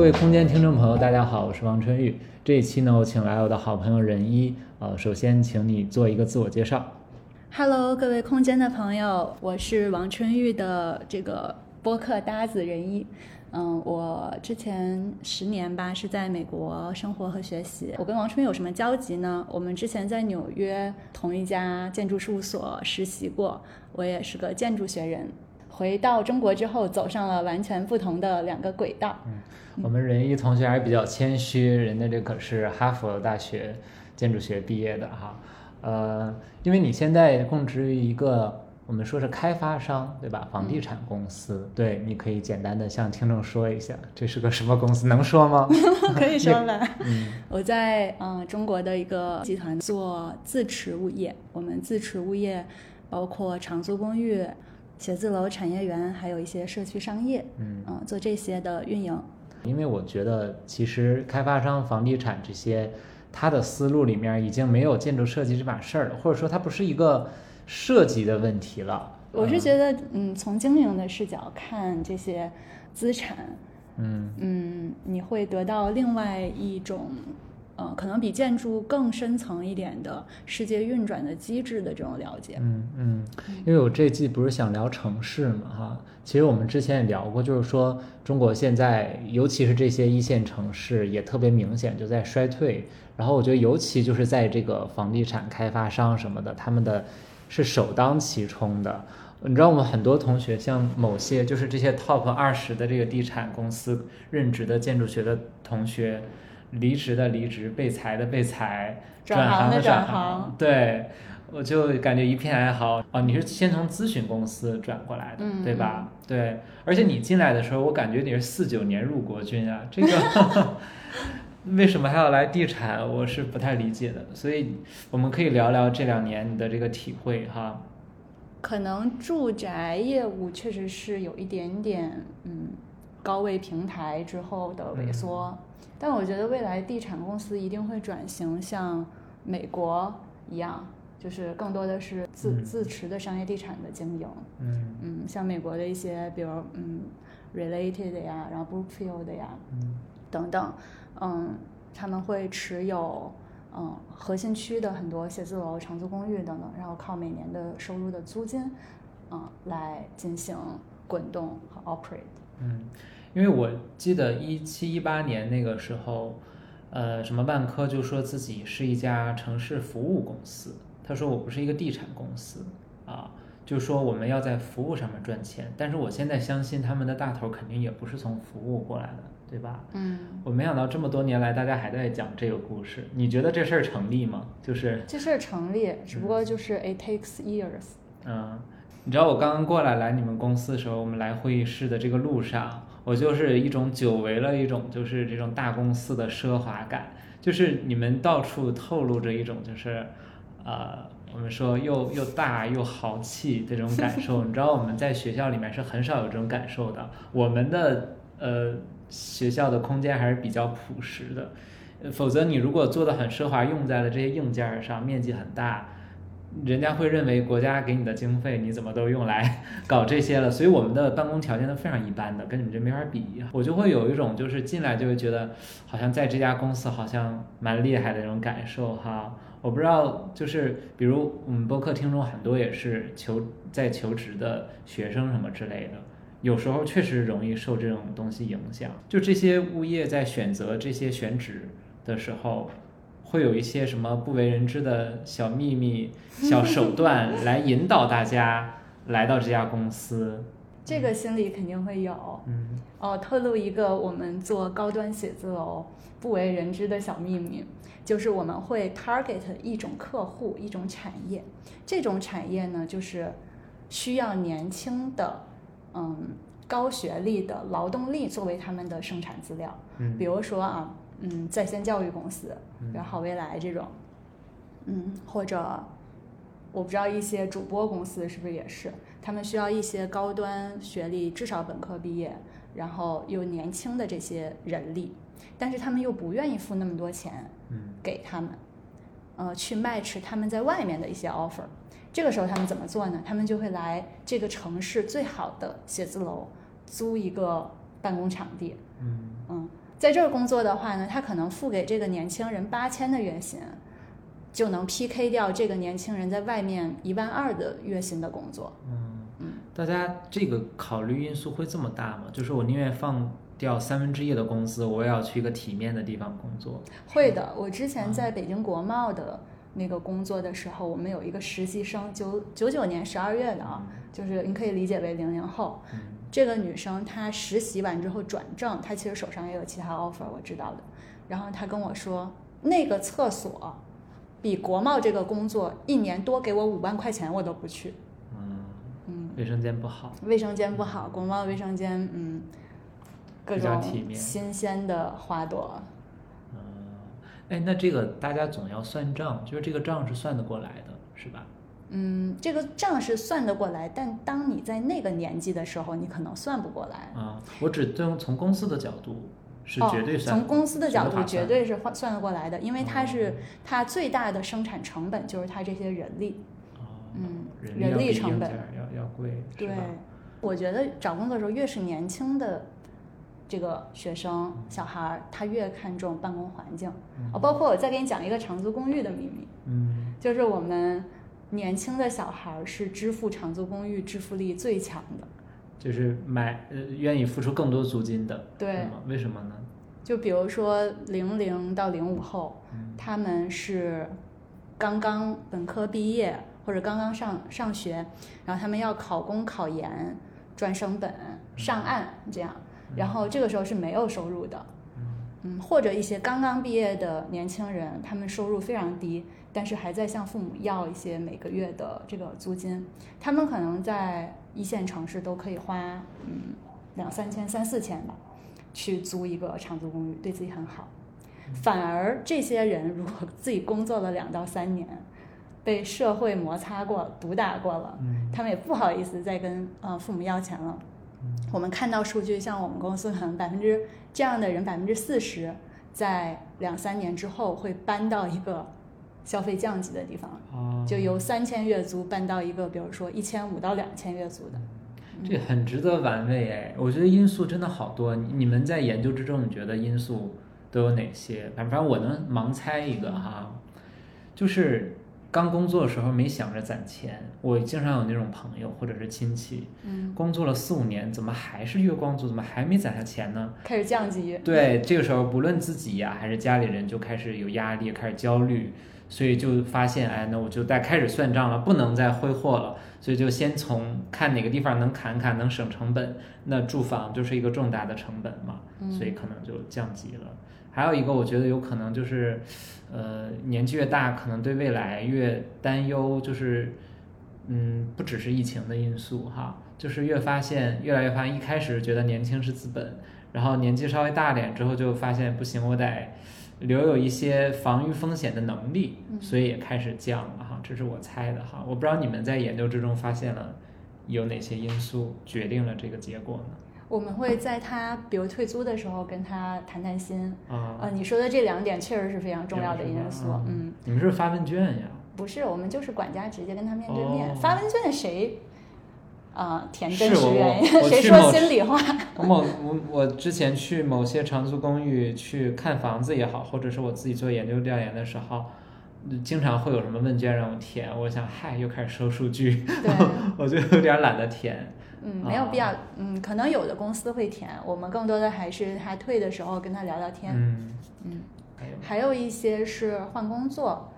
各位空间听众朋友，大家好，我是王春玉。这一期呢，我请来我的好朋友任一。呃，首先请你做一个自我介绍。Hello，各位空间的朋友，我是王春玉的这个播客搭子任一。嗯，我之前十年吧是在美国生活和学习。我跟王春有什么交集呢？我们之前在纽约同一家建筑事务所实习过，我也是个建筑学人。回到中国之后，走上了完全不同的两个轨道。嗯，我们仁一同学还是比较谦虚，人家这可是哈佛大学建筑学毕业的哈。呃，因为你现在供职于一个我们说是开发商，对吧？房地产公司，对，你可以简单的向听众说一下，这是个什么公司？能说吗？可以说了。嗯，我在嗯中国的一个集团做自持物业，我们自持物业包括长租公寓。写字楼、产业园，还有一些社区商业，嗯，做这些的运营。因为我觉得，其实开发商、房地产这些，他的思路里面已经没有建筑设计这码事儿了，或者说它不是一个设计的问题了。我是觉得，嗯，从经营的视角看这些资产，嗯嗯，你会得到另外一种。嗯，可能比建筑更深层一点的世界运转的机制的这种了解。嗯嗯，因为我这季不是想聊城市嘛，哈，其实我们之前也聊过，就是说中国现在，尤其是这些一线城市，也特别明显就在衰退。然后我觉得，尤其就是在这个房地产开发商什么的，他们的是首当其冲的。你知道，我们很多同学，像某些就是这些 top 二十的这个地产公司任职的建筑学的同学。离职的离职，被裁的被裁，转行的转行，对，我就感觉一片哀嚎。哦，你是先从咨询公司转过来的，对吧？对，而且你进来的时候，我感觉你是四九年入国军啊，这个 为什么还要来地产？我是不太理解的。所以我们可以聊聊这两年你的这个体会哈。可能住宅业务确实是有一点点，嗯，高位平台之后的萎缩。但我觉得未来地产公司一定会转型，像美国一样，就是更多的是自自持的商业地产的经营。嗯嗯，像美国的一些，比如嗯，Related 呀，然后 Brookfield 呀，嗯，等等，嗯，他们会持有嗯核心区的很多写字楼、长租公寓等等，然后靠每年的收入的租金，嗯，来进行滚动和 operate。嗯。因为我记得一七一八年那个时候，呃，什么万科就说自己是一家城市服务公司，他说我不是一个地产公司，啊，就说我们要在服务上面赚钱。但是我现在相信他们的大头肯定也不是从服务过来的，对吧？嗯。我没想到这么多年来大家还在讲这个故事，你觉得这事儿成立吗？就是这事儿成立，只不过就是 it takes years。嗯，你知道我刚刚过来来你们公司的时候，我们来会议室的这个路上。我就是一种久违了一种，就是这种大公司的奢华感，就是你们到处透露着一种，就是，呃，我们说又又大又豪气这种感受。你知道我们在学校里面是很少有这种感受的，我们的呃学校的空间还是比较朴实的，否则你如果做的很奢华，用在了这些硬件上，面积很大。人家会认为国家给你的经费你怎么都用来 搞这些了，所以我们的办公条件都非常一般的，跟你们这没法比。我就会有一种就是进来就会觉得好像在这家公司好像蛮厉害的那种感受哈。我不知道就是比如我们播客听众很多也是求在求职的学生什么之类的，有时候确实容易受这种东西影响。就这些物业在选择这些选址的时候。会有一些什么不为人知的小秘密、小手段来引导大家来到这家公司？这个心里肯定会有。嗯，哦，透露一个我们做高端写字楼不为人知的小秘密，就是我们会 target 一种客户、一种产业。这种产业呢，就是需要年轻的、嗯，高学历的劳动力作为他们的生产资料。嗯，比如说啊。嗯，在线教育公司，比如好未来这种，嗯，或者我不知道一些主播公司是不是也是，他们需要一些高端学历，至少本科毕业，然后又年轻的这些人力，但是他们又不愿意付那么多钱，嗯，给他们，呃，去 match 他们在外面的一些 offer，这个时候他们怎么做呢？他们就会来这个城市最好的写字楼租一个办公场地，嗯嗯。在这儿工作的话呢，他可能付给这个年轻人八千的月薪，就能 PK 掉这个年轻人在外面一万二的月薪的工作。嗯嗯，大家这个考虑因素会这么大吗？就是我宁愿放掉三分之一的工资，我也要去一个体面的地方工作。会的，我之前在北京国贸的那个工作的时候，我们有一个实习生，九九九年十二月的啊，就是你可以理解为零零后。这个女生她实习完之后转正，她其实手上也有其他 offer，我知道的。然后她跟我说，那个厕所比国贸这个工作一年多给我五万块钱，我都不去。嗯嗯，卫生间不好。卫生间不好，国贸卫生间嗯，各种新鲜的花朵。嗯，哎，那这个大家总要算账，就是这个账是算得过来的，是吧？嗯，这个账是算得过来，但当你在那个年纪的时候，你可能算不过来。啊，我只从从公司的角度是绝对算。从公司的角度绝对是算算得过来的，因为它是它最大的生产成本就是它这些人力。哦。嗯，人力成本要要贵。对，我觉得找工作的时候越是年轻的这个学生小孩儿，他越看重办公环境。啊，包括我再给你讲一个长租公寓的秘密。嗯。就是我们。年轻的小孩是支付长租公寓支付力最强的，就是买呃愿意付出更多租金的，对。为什么呢？就比如说零零到零五后，他们是刚刚本科毕业或者刚刚上上学，然后他们要考公考研、专升本、上岸这样，然后这个时候是没有收入的，嗯，或者一些刚刚毕业的年轻人，他们收入非常低。但是还在向父母要一些每个月的这个租金，他们可能在一线城市都可以花嗯两三千、三四千吧，去租一个长租公寓，对自己很好。反而这些人如果自己工作了两到三年，被社会摩擦过、毒打过了，他们也不好意思再跟呃父母要钱了。我们看到数据，像我们公司可能百分之这样的人百分之四十，在两三年之后会搬到一个。消费降级的地方，就由三千月租搬到一个，比如说一千五到两千月租的，这很值得玩味哎！我觉得因素真的好多。你们在研究之中，你觉得因素都有哪些？反正我能盲猜一个哈，就是刚工作的时候没想着攒钱。我经常有那种朋友或者是亲戚，嗯，工作了四五年，怎么还是月光族？怎么还没攒下钱呢？开始降级。对，这个时候不论自己呀还是家里人，就开始有压力，开始焦虑。所以就发现，哎，那我就再开始算账了，不能再挥霍了。所以就先从看哪个地方能砍砍，能省成本。那住房就是一个重大的成本嘛，所以可能就降级了。还有一个，我觉得有可能就是，呃，年纪越大，可能对未来越担忧，就是，嗯，不只是疫情的因素哈，就是越发现，越来越发现，一开始觉得年轻是资本，然后年纪稍微大点之后，就发现不行，我得。留有一些防御风险的能力，所以也开始降了哈，这是我猜的哈。我不知道你们在研究之中发现了有哪些因素决定了这个结果呢？我们会在他比如退租的时候跟他谈谈心啊。呃，你说的这两点确实是非常重要的因素。嗯，你们是发问卷呀？不是，我们就是管家直接跟他面对面发问卷，谁？啊，填真实原因，谁说心里话？某我我之前去某些长租公寓去看房子也好，或者是我自己做研究调研的时候，经常会有什么问卷让我填。我想，嗨，又开始收数据，我就有点懒得填。嗯，没有必要。嗯，可能有的公司会填，我们更多的还是他退的时候跟他聊聊天。嗯嗯，还有一些是换工作，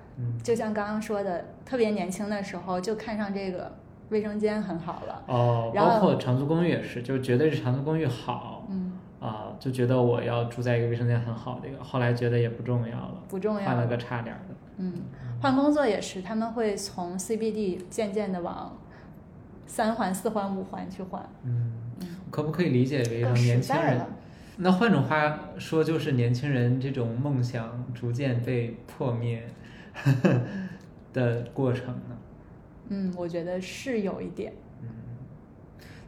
就像刚刚说的，特别年轻的时候就看上这个。卫生间很好了。哦，包括长租公寓也是，就觉得这长租公寓好，嗯。啊，就觉得我要住在一个卫生间很好的一个，后来觉得也不重要了，不重要，换了个差点的，嗯，换工作也是，他们会从 CBD 渐渐的往三环、四环、五环去换，嗯，可不可以理解为年轻人？那换种话说，就是年轻人这种梦想逐渐被破灭 的过程呢？嗯，我觉得是有一点。嗯，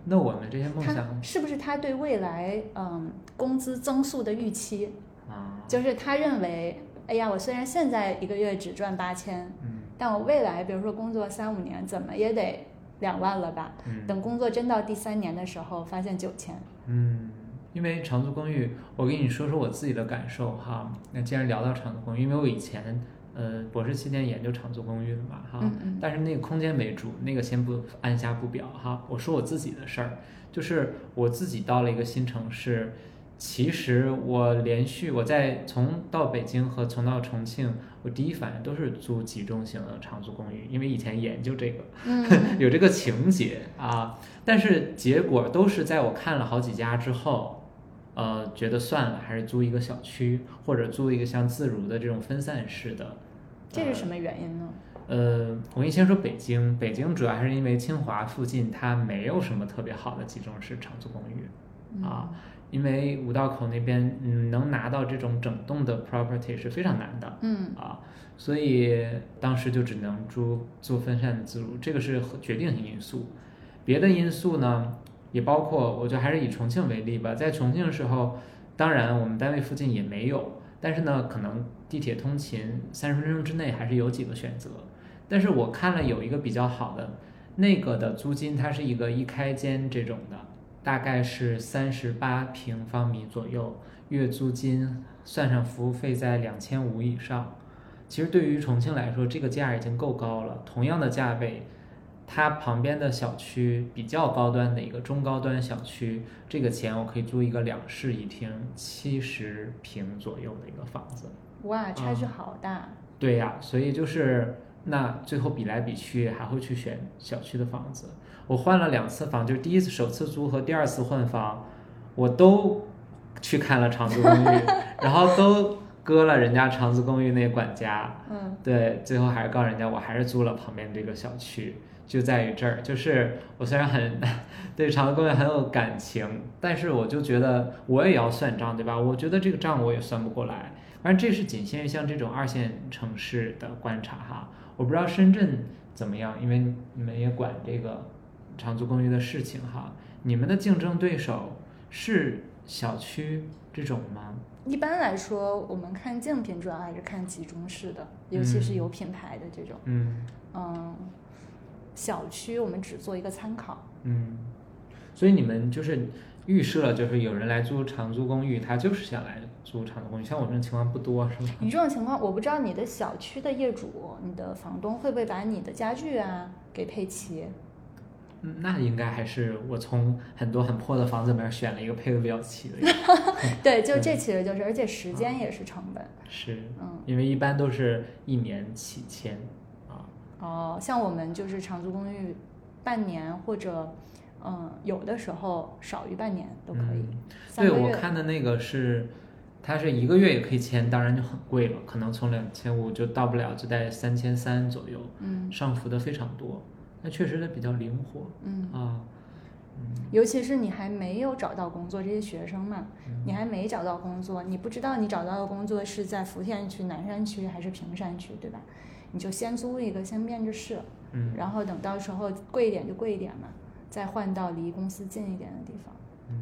那我们这些梦想，是不是他对未来嗯工资增速的预期啊？就是他认为，哎呀，我虽然现在一个月只赚八千，嗯，但我未来比如说工作三五年，怎么也得两万了吧？嗯，等工作真到第三年的时候，发现九千。嗯，因为长租公寓，我跟你说说我自己的感受哈。那既然聊到长租公寓，因为我以前呃博士期间研究长租公寓的嘛哈，但是那个空间为主，那个先不按下不表哈。我说我自己的事儿，就是我自己到了一个新城市。其实我连续我在从到北京和从到重庆，我第一反应都是租集中型的长租公寓，因为以前研究这个，有这个情节啊。但是结果都是在我看了好几家之后，呃，觉得算了，还是租一个小区或者租一个像自如的这种分散式的。这是什么原因呢？呃，我跟你先说北京，北京主要还是因为清华附近它没有什么特别好的集中式长租公寓啊。因为五道口那边，嗯，能拿到这种整栋的 property 是非常难的，嗯啊，所以当时就只能租做分散自如，这个是决定性因素。别的因素呢，也包括，我觉得还是以重庆为例吧，在重庆的时候，当然我们单位附近也没有，但是呢，可能地铁通勤三十分钟之内还是有几个选择。但是我看了有一个比较好的，那个的租金它是一个一开间这种的。大概是三十八平方米左右，月租金算上服务费在两千五以上。其实对于重庆来说，这个价已经够高了。同样的价位，它旁边的小区比较高端的一个中高端小区，这个钱我可以租一个两室一厅七十平左右的一个房子。哇，差距好大。对呀，所以就是那最后比来比去，还会去选小区的房子。我换了两次房，就是第一次首次租和第二次换房，我都去看了长租公寓，然后都割了人家长租公寓那管家。嗯，对，最后还是告诉人家，我还是租了旁边这个小区，就在于这儿。就是我虽然很 对长租公寓很有感情，但是我就觉得我也要算账，对吧？我觉得这个账我也算不过来。反正这是仅限于像这种二线城市的观察哈，我不知道深圳怎么样，因为你们也管这个。长租公寓的事情哈，你们的竞争对手是小区这种吗？一般来说，我们看竞品主要还是看集中式的，尤其是有品牌的这种。嗯嗯，小区我们只做一个参考。嗯，所以你们就是预设，就是有人来租长租公寓，他就是想来租长租公寓。像我这种情况不多，是吗？你这种情况，我不知道你的小区的业主、你的房东会不会把你的家具啊给配齐。那应该还是我从很多很破的房子里面选了一个配的比较齐的。对，就这其实就是，而且时间也是成本。是，嗯，因为一般都是一年起签啊。哦，像我们就是长租公寓，半年或者嗯，有的时候少于半年都可以。对，我看的那个是，它是一个月也可以签，当然就很贵了，可能从两千五就到不了，就在三千三左右，嗯，上浮的非常多。那确实它比较灵活，嗯啊，尤其是你还没有找到工作，这些学生嘛，你还没找到工作，你不知道你找到的工作是在福田区、南山区还是平山区，对吧？你就先租一个，先面着试，嗯，然后等到时候贵一点就贵一点嘛，再换到离公司近一点的地方。嗯，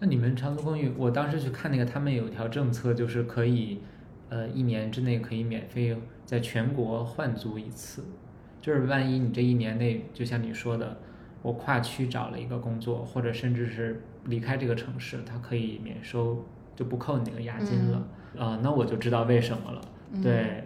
那你们长租公寓，我当时去看那个，他们有一条政策，就是可以，呃，一年之内可以免费在全国换租一次。就是万一你这一年内，就像你说的，我跨区找了一个工作，或者甚至是离开这个城市，它可以免收，就不扣你那个押金了啊，那我就知道为什么了。对，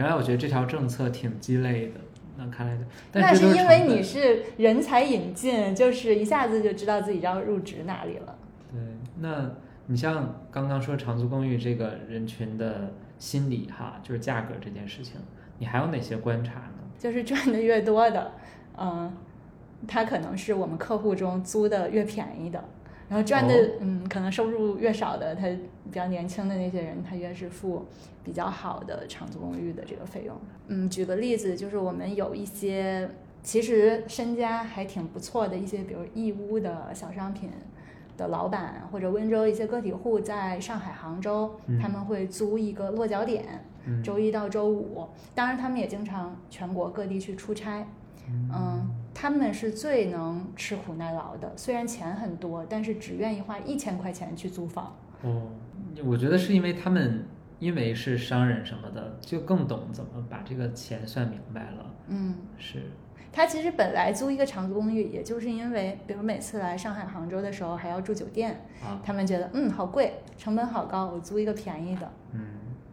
原来我觉得这条政策挺鸡肋的，那看来，那是因为你是人才引进，就是一下子就知道自己要入职哪里了。对，那你像刚刚说长租公寓这个人群的心理哈，就是价格这件事情，你还有哪些观察呢？就是赚的越多的，嗯，他可能是我们客户中租的越便宜的，然后赚的，嗯，可能收入越少的，他比较年轻的那些人，他越是付比较好的长租公寓的这个费用。嗯，举个例子，就是我们有一些其实身家还挺不错的一些，比如义乌的小商品的老板，或者温州一些个体户，在上海、杭州，他们会租一个落脚点。周一到周五，当然他们也经常全国各地去出差，嗯，他们是最能吃苦耐劳的，虽然钱很多，但是只愿意花一千块钱去租房。哦，我觉得是因为他们因为是商人什么的，就更懂怎么把这个钱算明白了。嗯，是。他其实本来租一个长租公寓，也就是因为，比如每次来上海、杭州的时候还要住酒店，他们觉得嗯好贵，成本好高，我租一个便宜的。嗯，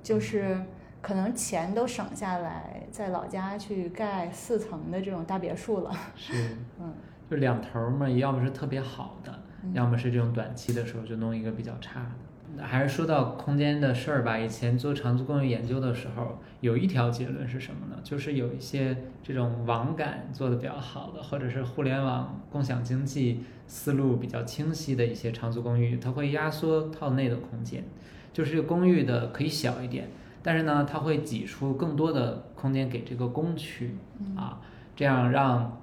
就是可能钱都省下来，在老家去盖四层的这种大别墅了。是，嗯，就两头嘛，要么是特别好的，要么是这种短期的时候就弄一个比较差的。还是说到空间的事儿吧。以前做长租公寓研究的时候，有一条结论是什么呢？就是有一些这种网感做的比较好的，或者是互联网共享经济思路比较清晰的一些长租公寓，它会压缩套内的空间，就是这个公寓的可以小一点，但是呢，它会挤出更多的空间给这个公区啊，这样让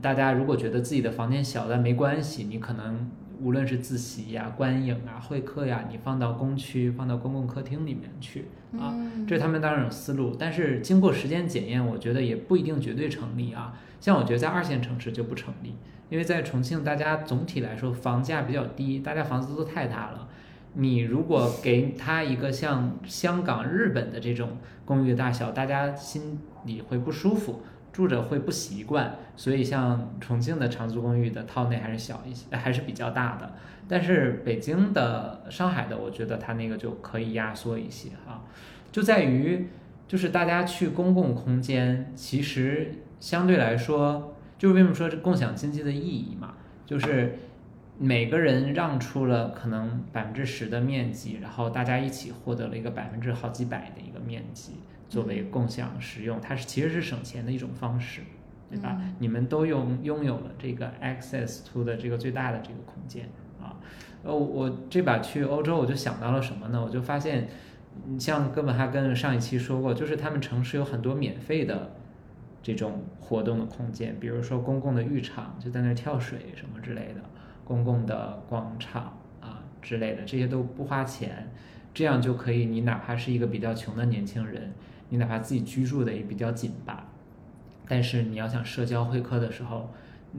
大家如果觉得自己的房间小，但没关系，你可能。无论是自习呀、观影啊、会客呀，你放到公区、放到公共客厅里面去啊，这是他们当然有思路，但是经过时间检验，我觉得也不一定绝对成立啊。像我觉得在二线城市就不成立，因为在重庆，大家总体来说房价比较低，大家房子都太大了。你如果给他一个像香港、日本的这种公寓大小，大家心里会不舒服。住着会不习惯，所以像重庆的长租公寓的套内还是小一些，还是比较大的。但是北京的、上海的，我觉得它那个就可以压缩一些哈，就在于就是大家去公共空间，其实相对来说，就是为什么说这共享经济的意义嘛，就是每个人让出了可能百分之十的面积，然后大家一起获得了一个百分之好几百的一个面积。作为共享使用，它是其实是省钱的一种方式，对吧？你们都拥拥有了这个 access to 的这个最大的这个空间啊。呃，我这把去欧洲，我就想到了什么呢？我就发现，像哥本哈根上一期说过，就是他们城市有很多免费的这种活动的空间，比如说公共的浴场，就在那儿跳水什么之类的，公共的广场啊之类的，这些都不花钱，这样就可以，你哪怕是一个比较穷的年轻人。你哪怕自己居住的也比较紧吧，但是你要想社交会客的时候，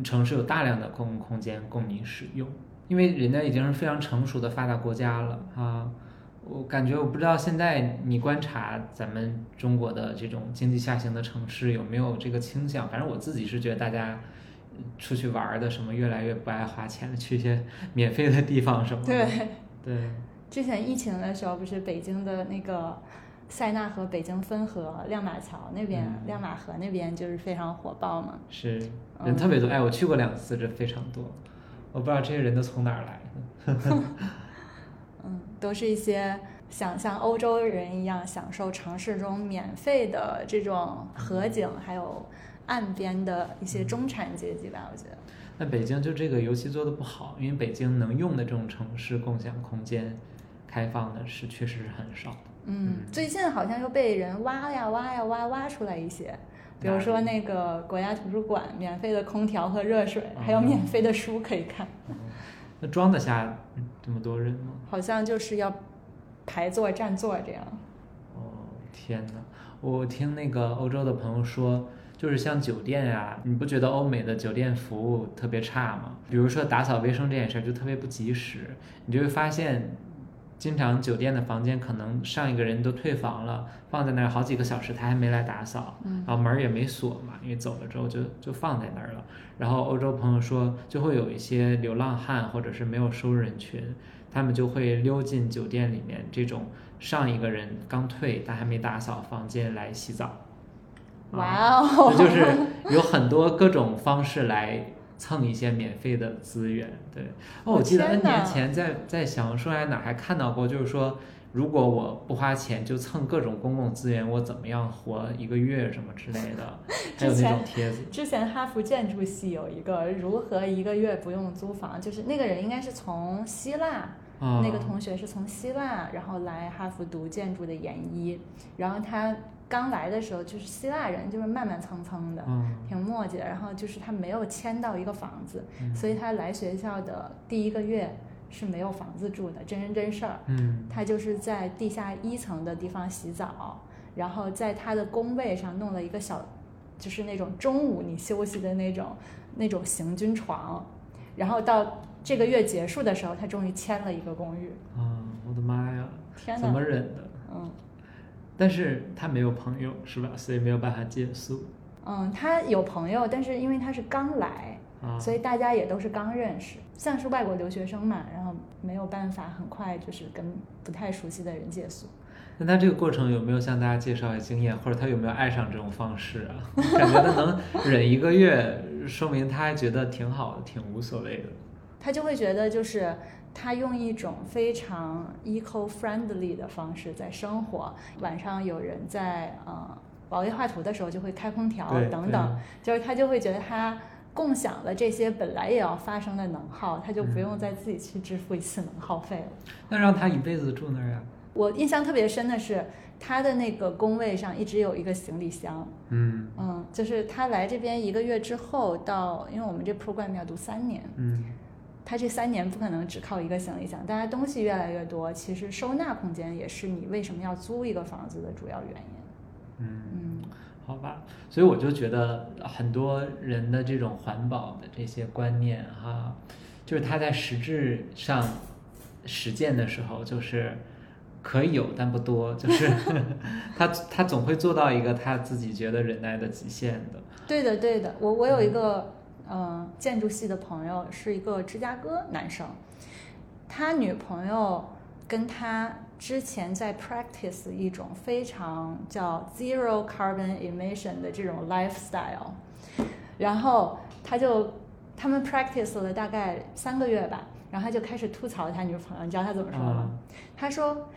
城市有大量的公共空间供你使用，因为人家已经是非常成熟的发达国家了啊。我感觉我不知道现在你观察咱们中国的这种经济下行的城市有没有这个倾向，反正我自己是觉得大家出去玩的什么越来越不爱花钱了，去一些免费的地方什么的。对对，之前疫情的时候不是北京的那个。塞纳河北京分河亮马桥那边，亮马河那边就是非常火爆嘛。是，人特别多。哎，我去过两次，这非常多。我不知道这些人都从哪儿来的。嗯，都是一些想像欧洲人一样享受城市中免费的这种河景，还有岸边的一些中产阶级吧，我觉得。那北京就这个尤其做的不好，因为北京能用的这种城市共享空间开放的是确实是很少的。嗯，最近好像又被人挖呀挖呀挖挖出来一些，比如说那个国家图书馆免费的空调和热水，还有免费的书可以看。那装得下这么多人吗？好像就是要排座占座这样。哦天哪！我听那个欧洲的朋友说，就是像酒店呀，你不觉得欧美的酒店服务特别差吗？比如说打扫卫生这件事就特别不及时，你就会发现。经常酒店的房间可能上一个人都退房了，放在那儿好几个小时，他还没来打扫，然后门也没锁嘛，因为走了之后就就放在那儿了。然后欧洲朋友说，就会有一些流浪汉或者是没有收入人群，他们就会溜进酒店里面，这种上一个人刚退但还没打扫房间来洗澡。哇哦，这就是有很多各种方式来。蹭一些免费的资源，对哦，我记得 N 年前在在小红书还哪还看到过，就是说如果我不花钱就蹭各种公共资源，我怎么样活一个月什么之类的，还有那种帖子。之前哈佛建筑系有一个如何一个月不用租房，就是那个人应该是从希腊，那个同学是从希腊，然后来哈佛读建筑的研一，然后他。刚来的时候就是希腊人，就是慢慢蹭蹭的，挺磨叽的。然后就是他没有签到一个房子，所以他来学校的第一个月是没有房子住的，真人真事儿。嗯，他就是在地下一层的地方洗澡，然后在他的工位上弄了一个小，就是那种中午你休息的那种那种行军床。然后到这个月结束的时候，他终于签了一个公寓。啊，我的妈呀！天哪，怎么忍的？嗯。但是他没有朋友是吧？所以没有办法借宿。嗯，他有朋友，但是因为他是刚来，所以大家也都是刚认识，像是外国留学生嘛，然后没有办法很快就是跟不太熟悉的人借宿。那他这个过程有没有向大家介绍一下经验，或者他有没有爱上这种方式啊？感觉他能忍一个月，说明他还觉得挺好的，挺无所谓的。他就会觉得就是。他用一种非常 eco-friendly 的方式在生活。晚上有人在呃熬夜画图的时候就会开空调等等，就是他就会觉得他共享了这些本来也要发生的能耗，他就不用再自己去支付一次能耗费了。那让他一辈子住那儿呀？我印象特别深的是他的那个工位上一直有一个行李箱。嗯嗯，就是他来这边一个月之后到，因为我们这 program 要读三年。嗯。他这三年不可能只靠一个行李箱，大家东西越来越多，其实收纳空间也是你为什么要租一个房子的主要原因。嗯嗯，好吧，所以我就觉得很多人的这种环保的这些观念哈，就是他在实质上实践的时候，就是可以有但不多，就是 他他总会做到一个他自己觉得忍耐的极限的。对的对的，我我有一个。嗯，建筑系的朋友是一个芝加哥男生，他女朋友跟他之前在 practice 一种非常叫 zero carbon emission 的这种 lifestyle，然后他就他们 practice 了大概三个月吧，然后他就开始吐槽他女朋友，你知道他怎么说吗？他说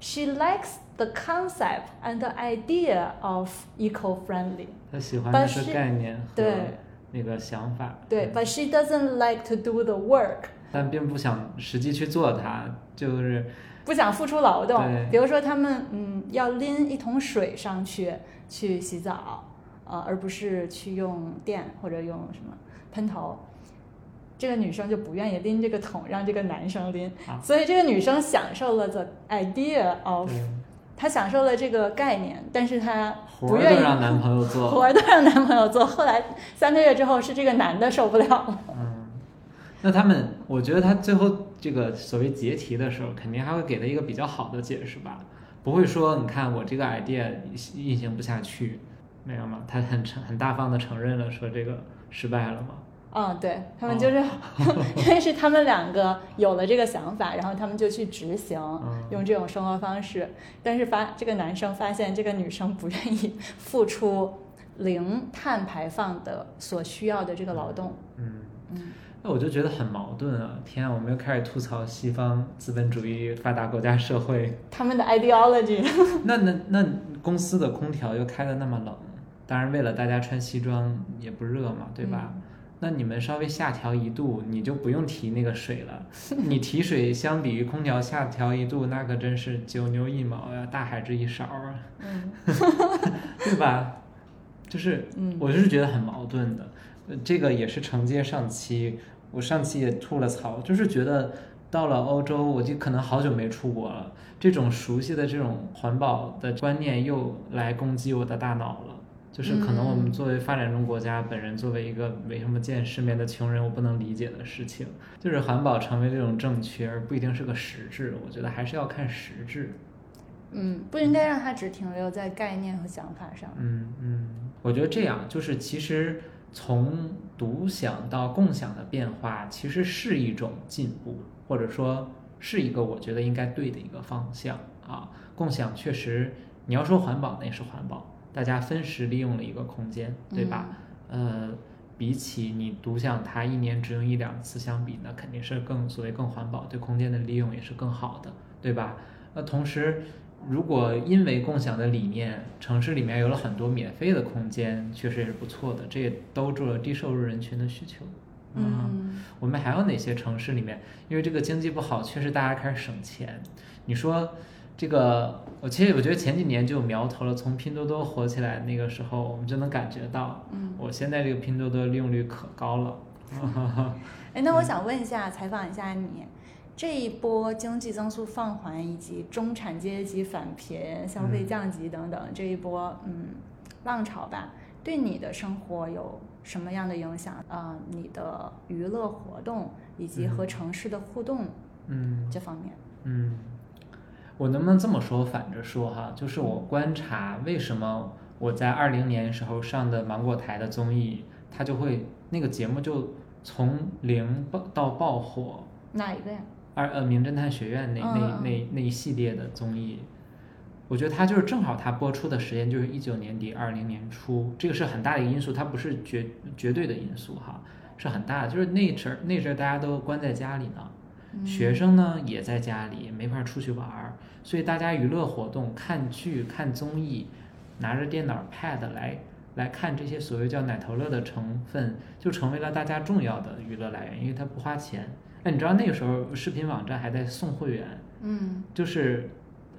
，she likes the concept and the idea of eco-friendly，他喜欢的是概念对。那个想法，对，but she doesn't like to do the work，但并不想实际去做它，就是不想付出劳动。比如说，他们嗯要拎一桶水上去去洗澡，呃，而不是去用电或者用什么喷头。这个女生就不愿意拎这个桶，让这个男生拎。所以这个女生享受了 the idea of。她享受了这个概念，但是她不愿意让男朋友做，活儿都让男朋友做。后来三个月之后，是这个男的受不了了。嗯，那他们，我觉得他最后这个所谓结题的时候，肯定还会给他一个比较好的解释吧，不会说你看我这个 idea 运行不下去，没有吗？他很很大方的承认了，说这个失败了吗？嗯，对他们就是，因为是他们两个有了这个想法，然后他们就去执行，用这种生活方式。但是发这个男生发现这个女生不愿意付出零碳排放的所需要的这个劳动。嗯嗯，那我就觉得很矛盾啊！天啊，我们又开始吐槽西方资本主义发达国家社会，他们的 ideology。那那那公司的空调又开的那么冷，当然为了大家穿西装也不热嘛，对吧？那你们稍微下调一度，你就不用提那个水了。你提水相比于空调下调一度，那可真是九牛一毛呀，大海之一勺啊，对吧？就是，我就是觉得很矛盾的。这个也是承接上期，我上期也吐了槽，就是觉得到了欧洲，我就可能好久没出国了，这种熟悉的这种环保的观念又来攻击我的大脑了。就是可能我们作为发展中国家，本人作为一个没什么见世面的穷人，我不能理解的事情，就是环保成为这种正确，而不一定是个实质。我觉得还是要看实质。嗯，不应该让它只停留在概念和想法上。嗯嗯，我觉得这样就是其实从独享到共享的变化，其实是一种进步，或者说是一个我觉得应该对的一个方向啊。共享确实，你要说环保，那也是环保。大家分时利用了一个空间，对吧？呃，比起你独享它一年只用一两次相比，那肯定是更所谓更环保，对空间的利用也是更好的，对吧？那同时，如果因为共享的理念，城市里面有了很多免费的空间，确实也是不错的，这也兜住了低收入人群的需求。嗯，我们还有哪些城市里面，因为这个经济不好，确实大家开始省钱。你说？这个我其实我觉得前几年就有苗头了，从拼多多火起来那个时候，我们就能感觉到，嗯，我现在这个拼多多利用率可高了。哎，那我想问一下，采访一下你，这一波经济增速放缓以及中产阶级返贫、消费降级等等这一波嗯浪潮吧，对你的生活有什么样的影响？啊，你的娱乐活动以及和城市的互动，嗯，这方面，嗯。我能不能这么说？反着说哈，就是我观察为什么我在二零年时候上的芒果台的综艺，它就会那个节目就从零爆到爆火。哪一个呀？二呃，名侦探学院那那那那一系列的综艺，我觉得它就是正好它播出的时间就是一九年底二零年初，这个是很大的一个因素，它不是绝绝对的因素哈，是很大的，就是那阵儿那阵儿大家都关在家里呢。学生呢也在家里没法出去玩儿，所以大家娱乐活动看剧、看综艺，拿着电脑 Pad 来来看这些所谓叫奶头乐的成分，就成为了大家重要的娱乐来源，因为它不花钱。那你知道那个时候视频网站还在送会员，嗯，就是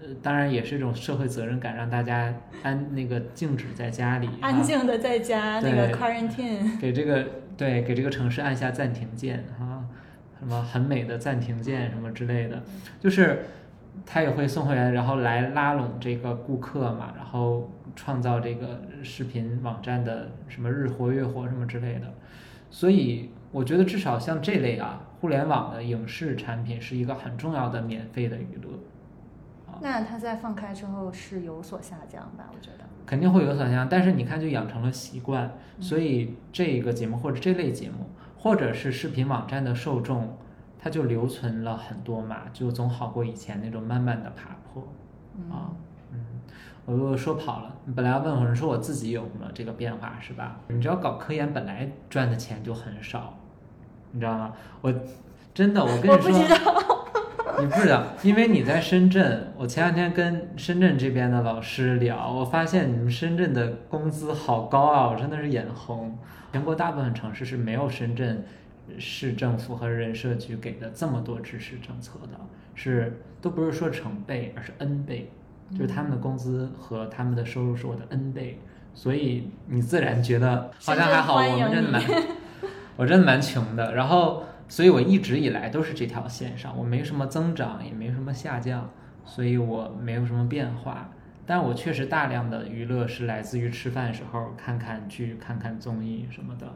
呃，当然也是一种社会责任感，让大家安那个静止在家里，安静的在家那个 quarantine，给这个对给这个城市按下暂停键哈。什么很美的暂停键什么之类的，就是他也会送会员，然后来拉拢这个顾客嘛，然后创造这个视频网站的什么日活月活什么之类的。所以我觉得至少像这类啊，互联网的影视产品是一个很重要的免费的娱乐。那它在放开之后是有所下降吧？我觉得肯定会有所下降，但是你看就养成了习惯，所以这个节目或者这类节目。或者是视频网站的受众，它就留存了很多嘛，就总好过以前那种慢慢的爬坡啊。嗯，我又说跑了。你本来要问我，说我自己有没有这个变化是吧？你知道搞科研本来赚的钱就很少，你知道吗？我真的，我跟你说，不知道，你不知道，因为你在深圳。我前两天跟深圳这边的老师聊，我发现你们深圳的工资好高啊，我真的是眼红。全国大部分城市是没有深圳市政府和人社局给的这么多支持政策的，是都不是说成倍，而是 N 倍，就是他们的工资和他们的收入是我的 N 倍，所以你自然觉得 好像还好，我们真的蛮，我真的蛮穷的。然后，所以我一直以来都是这条线上，我没什么增长，也没什么下降，所以我没有什么变化。但我确实大量的娱乐是来自于吃饭时候看看剧、看看综艺什么的。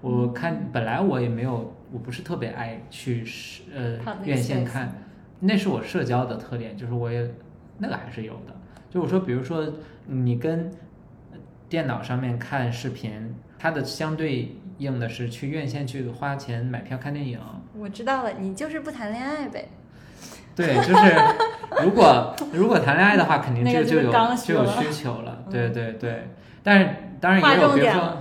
我看本来我也没有，我不是特别爱去呃院线看，那是我社交的特点，就是我也那个还是有的。就我说，比如说你跟电脑上面看视频，它的相对应的是去院线去花钱买票看电影。我知道了，你就是不谈恋爱呗。对，就是如果 如果谈恋爱的话，肯定这个就有就有需求了。对对对，但是当然也有，比如说，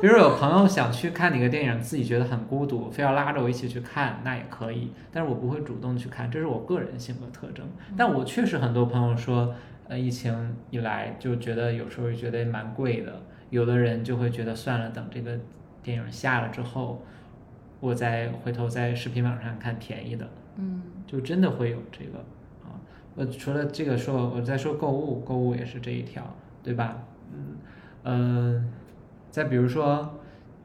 比如有朋友想去看哪个电影，自己觉得很孤独，非要拉着我一起去看，那也可以。但是我不会主动去看，这是我个人性格特征。但我确实很多朋友说，呃，疫情一来就觉得有时候觉得蛮贵的，有的人就会觉得算了，等这个电影下了之后，我再回头在视频网上看便宜的。嗯，就真的会有这个啊，我，除了这个说，我在说购物，购物也是这一条，对吧？嗯，呃，再比如说，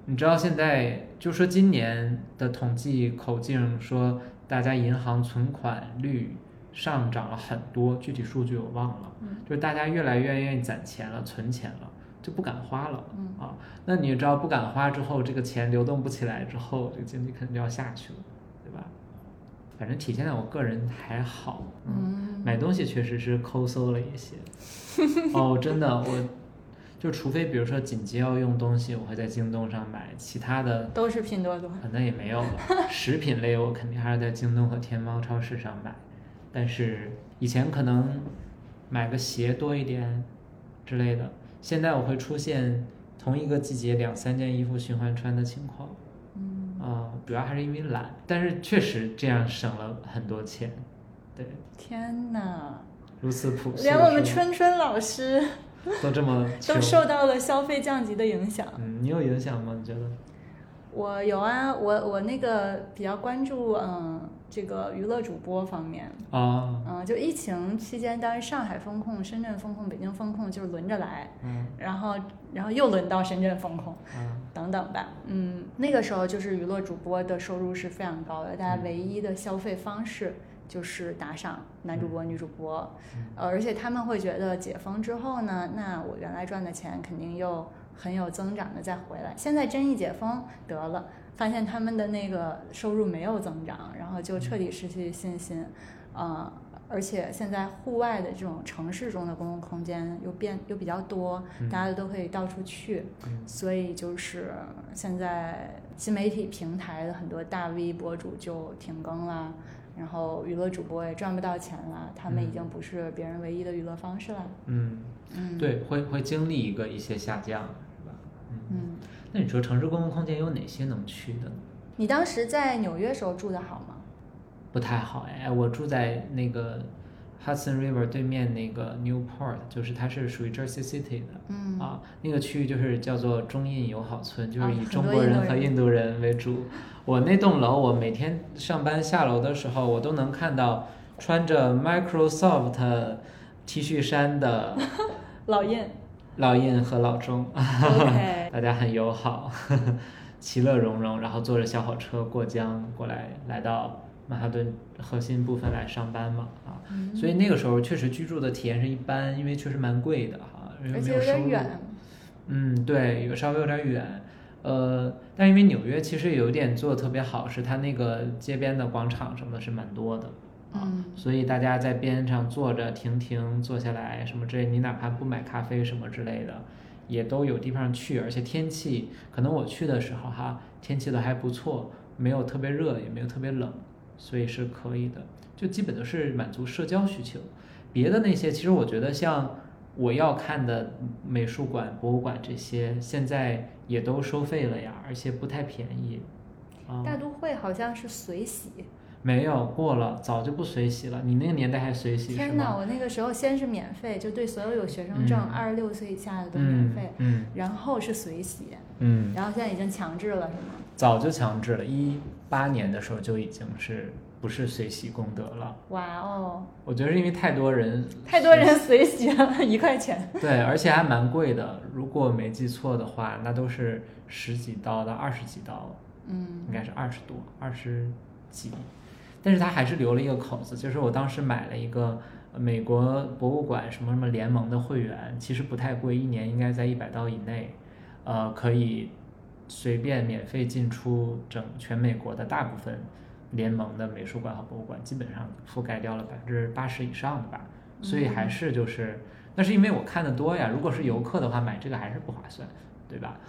你知道现在就说今年的统计口径说，大家银行存款率上涨了很多，具体数据我忘了，就是大家越来越愿意攒钱了，存钱了，就不敢花了，啊，那你知道不敢花之后，这个钱流动不起来之后，这个经济肯定就要下去了。对吧反正体现在我个人还好，嗯，买东西确实是抠搜了一些，哦，真的，我就除非比如说紧急要用东西，我会在京东上买，其他的都是拼多多，可能也没有了。食品类我肯定还是在京东和天猫超市上买，但是以前可能买个鞋多一点之类的，现在我会出现同一个季节两三件衣服循环穿的情况。啊，主要还是因为懒，但是确实这样省了很多钱，对。天哪，如此朴素，连我们春春老师 都这么都受到了消费降级的影响。嗯，你有影响吗？你觉得？我有啊，我我那个比较关注，嗯，这个娱乐主播方面啊，嗯，就疫情期间，当时上海封控、深圳封控、北京封控，就是轮着来，嗯，然后然后又轮到深圳封控，嗯，等等吧，嗯，那个时候就是娱乐主播的收入是非常高的，大家唯一的消费方式就是打赏男主播、女主播，呃，而且他们会觉得解封之后呢，那我原来赚的钱肯定又。很有增长的再回来，现在真一解封得了，发现他们的那个收入没有增长，然后就彻底失去信心，呃，而且现在户外的这种城市中的公共空间又变又比较多，大家都可以到处去，所以就是现在新媒体平台的很多大 V 博主就停更了，然后娱乐主播也赚不到钱了，他们已经不是别人唯一的娱乐方式了。嗯嗯，对，会会经历一个一些下降，是吧？嗯，那你说城市公共空间有哪些能去的呢？你当时在纽约时候住的好吗？不太好哎，我住在那个 Hudson River 对面那个 Newport，就是它是属于 Jersey City 的，嗯。啊，那个区域就是叫做中印友好村，就是以啊中国人和印度人。为主。我那栋楼，我每天上班下楼的时候，我都能看到穿着 Microsoft T 恤衫的 老印。老印和老钟，，OK，大家很友好，其乐融融，然后坐着小火车过江过来，来到曼哈顿核心部分来上班嘛，啊，嗯。所以那个时候确实居住的体验是一般，因为确实蛮贵的哈，因为而且有收入。点远，嗯，对，有稍微有点远，呃，但因为纽约其实有一点做的特别好，是它那个街边的广场什么的是蛮多的，啊，嗯。所以大家在边上坐着停停，坐下来什么之类，你哪怕不买咖啡什么之类的，也都有地方去，而且天气可能我去的时候哈，天气都还不错，没有特别热，也没有特别冷，所以是可以的，就基本都是满足社交需求。别的那些，其实我觉得像我要看的美术馆、博物馆这些，现在也都收费了呀，而且不太便宜。啊、大都会好像是随喜。没有过了，早就不随喜了。你那个年代还随喜天哪！我那个时候先是免费，就对所有有学生证嗯二十六岁以下的都免费，嗯然后是随喜，嗯，然后现在已经强制了，是吗？早就强制了，一八年的时候就已经是不是随喜功德了。哇哦，我觉得是因为太多人，太多人随喜了，一块钱。对，而且还蛮贵的。如果没记错的话，那都是十几刀到二十几刀，嗯应该是二十多，二十几。但是他还是留了一个口子，就是我当时买了一个美国博物馆什么什么联盟的会员，其实不太贵，一年应该在一百刀以内，呃，可以随便免费进出整全美国的大部分联盟的美术馆和博物馆，基本上覆盖掉了百分之八十以上的吧。所以还是就是，那是因为我看的多呀。如果是游客的话，买这个还是不划算，对吧？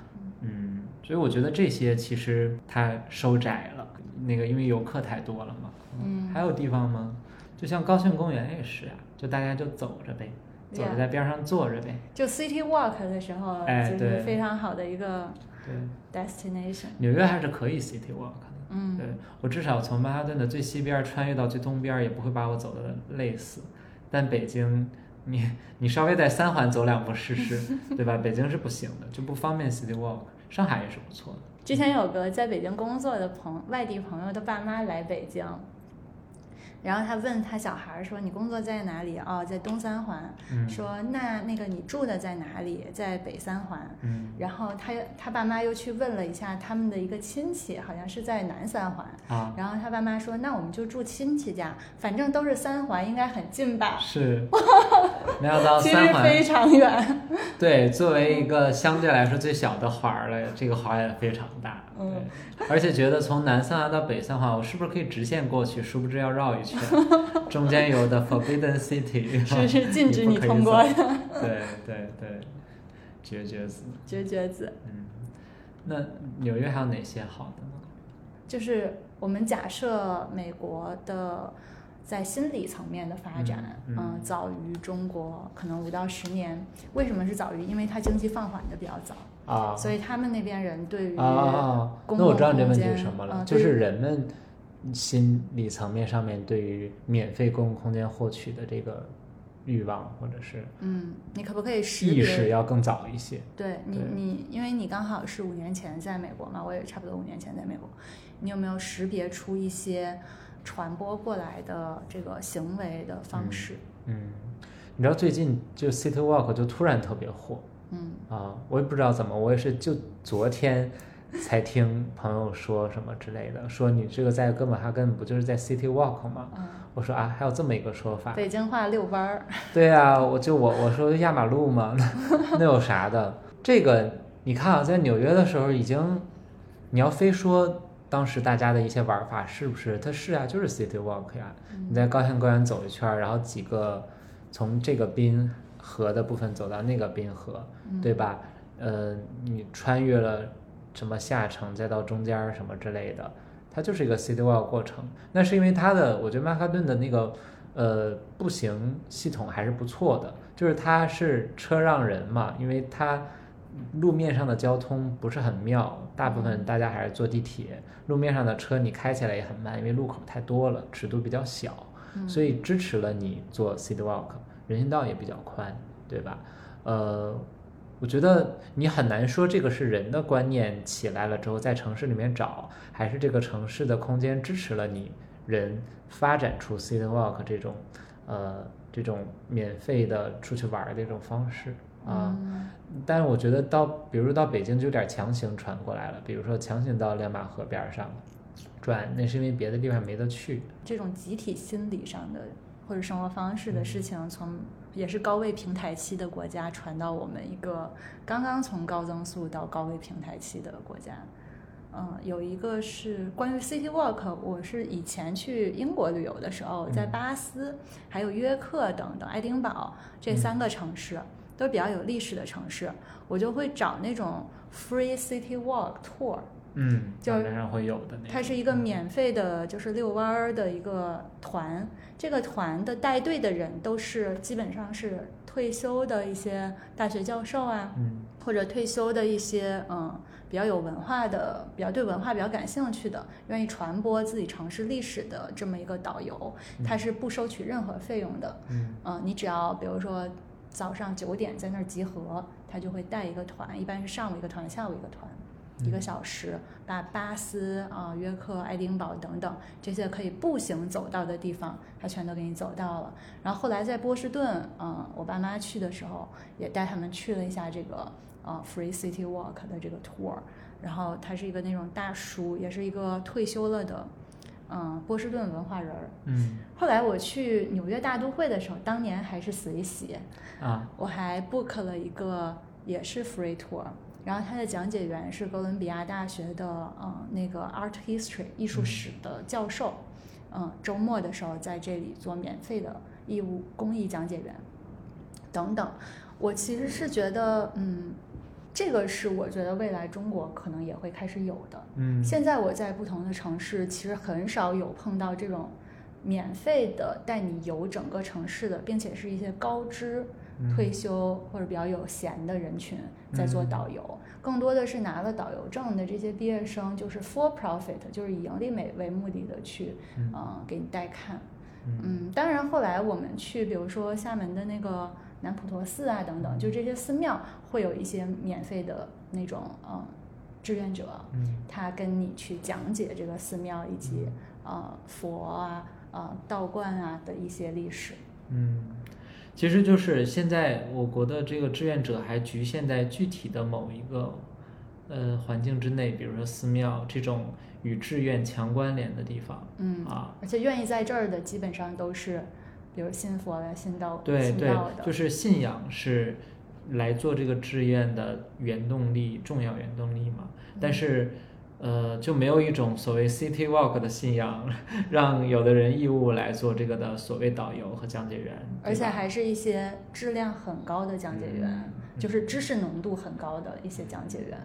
嗯，所以我觉得这些其实它收窄了，那个因为游客太多了嘛。嗯还有地方吗？就像高兴公园也是啊，就大家就走着呗，走着在边上坐着呗。就 City Walk 的时候，就是哎对非常好的一个对，destination。纽约还是可以 city walk 的。嗯对我至少从曼哈顿的最西边穿越到最东边，也不会把我走的累死。但北京，你你稍微在三环走两步试试，对吧？北京是不行的，就不方便 city walk。上海也是不错的。之前有个在北京工作的朋外地朋友的爸妈来北京，然后他问他小孩儿说：“你工作在哪里？”哦，在东三环。嗯说：“那那个你住的在哪里？在北三环。”嗯然后他他爸妈又去问了一下他们的一个亲戚，好像是在南三环。啊，然后他爸妈说：“那我们就住亲戚家，反正都是三环，应该很近吧是，没想到？”三环实非常远。对，作为一个相对来说最小的环儿了，这个环儿也非常大。嗯，而且觉得从南三环到北三环，我是不是可以直线过去？殊不知要绕一圈，中间有的 Forbidden City，是是禁止你通过的，对对对，绝绝子。绝绝子。嗯，那纽约还有哪些好的呢？就是我们假设美国的在心理层面的发展，嗯嗯早于中国可能五到十年。为什么是早于？因为它经济放缓的比较早，啊所以他们那边人对于啊啊！公那我知道共你这问题是什么了，嗯就是人们心理层面上面对于免费公共空间获取的这个欲望或者是嗯，你可不可以识意识？要更早一些。对你你，因为你刚好是五年前在美国嘛，我也差不多五年前在美国，你有没有识别出一些传播过来的这个行为的方式？嗯，你知道最近就 City Walk 就突然特别火嗯啊，我也不知道怎么，我也是就昨天才听朋友说什么之类的，说你这个在哥本哈根不就是在 City Walk 吗？嗯，我说啊，还有这么一个说法。北京话遛弯儿。对啊，我就我我说压马路嘛，那有啥的？这个你看啊，在纽约的时候已经，你要非说当时大家的一些玩法是不是？它是啊，就是 City Walk 呀。你在高县公园走一圈，然后几个从这个滨河的部分走到那个滨河，对吧？呃，你穿越了什么下城，再到中间什么之类的，它就是一个 City Walk 过程。那是因为它的，我觉得曼哈顿的那个呃步行系统还是不错的，就是它是车让人嘛，因为它。路面上的交通不是很妙，大部分大家还是坐地铁。路面上的车你开起来也很慢，因为路口太多了，尺度比较小，所以支持了你做 city walk，人行道也比较宽，对吧？呃，我觉得你很难说这个是人的观念起来了之后在城市里面找，还是这个城市的空间支持了你人发展出 city walk 这种，呃，这种免费的出去玩的这种方式。啊，但是我觉得到，比如到北京就有点强行传过来了，比如说强行到亮马河边上转，那是因为别的地方没得去。这种集体心理上的或者生活方式的事情，从也是高位平台期的国家传到我们一个刚刚从高增速到高位平台期的国家。嗯，有一个是关于 City Walk，我是以前去英国旅游的时候，在巴斯、还有约克等等爱丁堡这三个城市。都比较有历史的城市，我就会找那种 free city walk tour，嗯，就上会有的那它是一个免费的，就是遛弯儿的一个团。这个团的带队的人都是基本上是退休的一些大学教授啊，嗯，或者退休的一些嗯比较有文化的、比较对文化比较感兴趣的、愿意传播自己城市历史的这么一个导游，他是不收取任何费用的，嗯，你只要比如说。早上九点在那儿集合，他就会带一个团，一般是上午一个团，下午一个团，一个小时，把巴斯啊、约克、爱丁堡等等这些可以步行走到的地方，他全都给你走到了。然后后来在波士顿，嗯，我爸妈去的时候也带他们去了一下这个呃 Free City Walk 的这个 tour，然后他是一个那种大叔，也是一个退休了的。嗯，波士顿文化人儿。嗯，后来我去纽约大都会的时候，当年还是随喜啊，我还 book 了一个也是 free tour，然后他的讲解员是哥伦比亚大学的嗯那个 art history 艺术史的教授，嗯，周末的时候在这里做免费的义务公益讲解员等等，我其实是觉得嗯。这个是我觉得未来中国可能也会开始有的。嗯，现在我在不同的城市，其实很少有碰到这种免费的带你游整个城市的，并且是一些高知退休或者比较有闲的人群在做导游。更多的是拿了导游证的这些毕业生，就是 for profit，就是以盈利美为目的的去，嗯，给你带看。嗯，当然后来我们去，比如说厦门的那个。南普陀寺啊，等等，就这些寺庙会有一些免费的那种嗯志愿者，他跟你去讲解这个寺庙以及呃佛啊、呃道观啊的一些历史。嗯，其实就是现在我国的这个志愿者还局限在具体的某一个呃环境之内，比如说寺庙这种与志愿强关联的地方。嗯啊，而且愿意在这儿的基本上都是。比如信佛的、信道、对对，就是信仰是来做这个志愿的原动力、重要原动力嘛。但是，呃，就没有一种所谓 City Walk 的信仰，让有的人义务来做这个的所谓导游和讲解员，而且还是一些质量很高的讲解员，就是知识浓度很高的一些讲解员。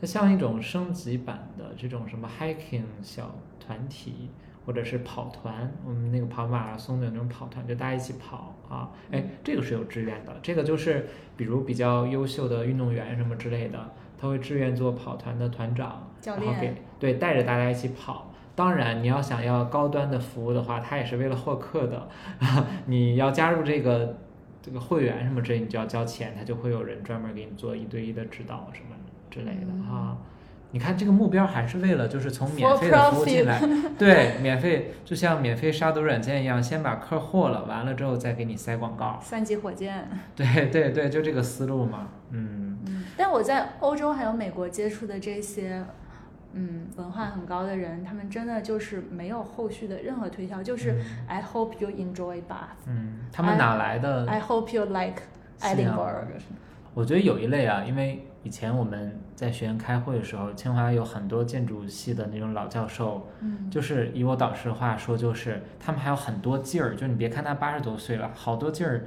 它像一种升级版的这种什么 hiking 小团体。或者是跑团，我们那个跑马拉松的那种跑团，就大家一起跑啊，哎，这个是有志愿的，这个就是比如比较优秀的运动员什么之类的，他会志愿做跑团的团长，然后给对带着大家一起跑。当然，你要想要高端的服务的话，他也是为了获客的，你要加入这个这个会员什么之类，你就要交钱，他就会有人专门给你做一对一的指导什么之类的啊。你看这个目标还是为了就是从免费的服务进来，对，免费就像免费杀毒软件一样，先把客获了，完了之后再给你塞广告。三级火箭。对对对，就这个思路嘛，嗯。嗯。但我在欧洲还有美国接触的这些，嗯，文化很高的人，他们真的就是没有后续的任何推销，就是 I hope you enjoy Bath。嗯。他们哪来的？I hope you like Edinburgh。我觉得有一类啊，因为。以前我们在学院开会的时候，清华有很多建筑系的那种老教授，嗯，就是以我导师的话说，就是他们还有很多劲儿，就你别看他八十多岁了，好多劲儿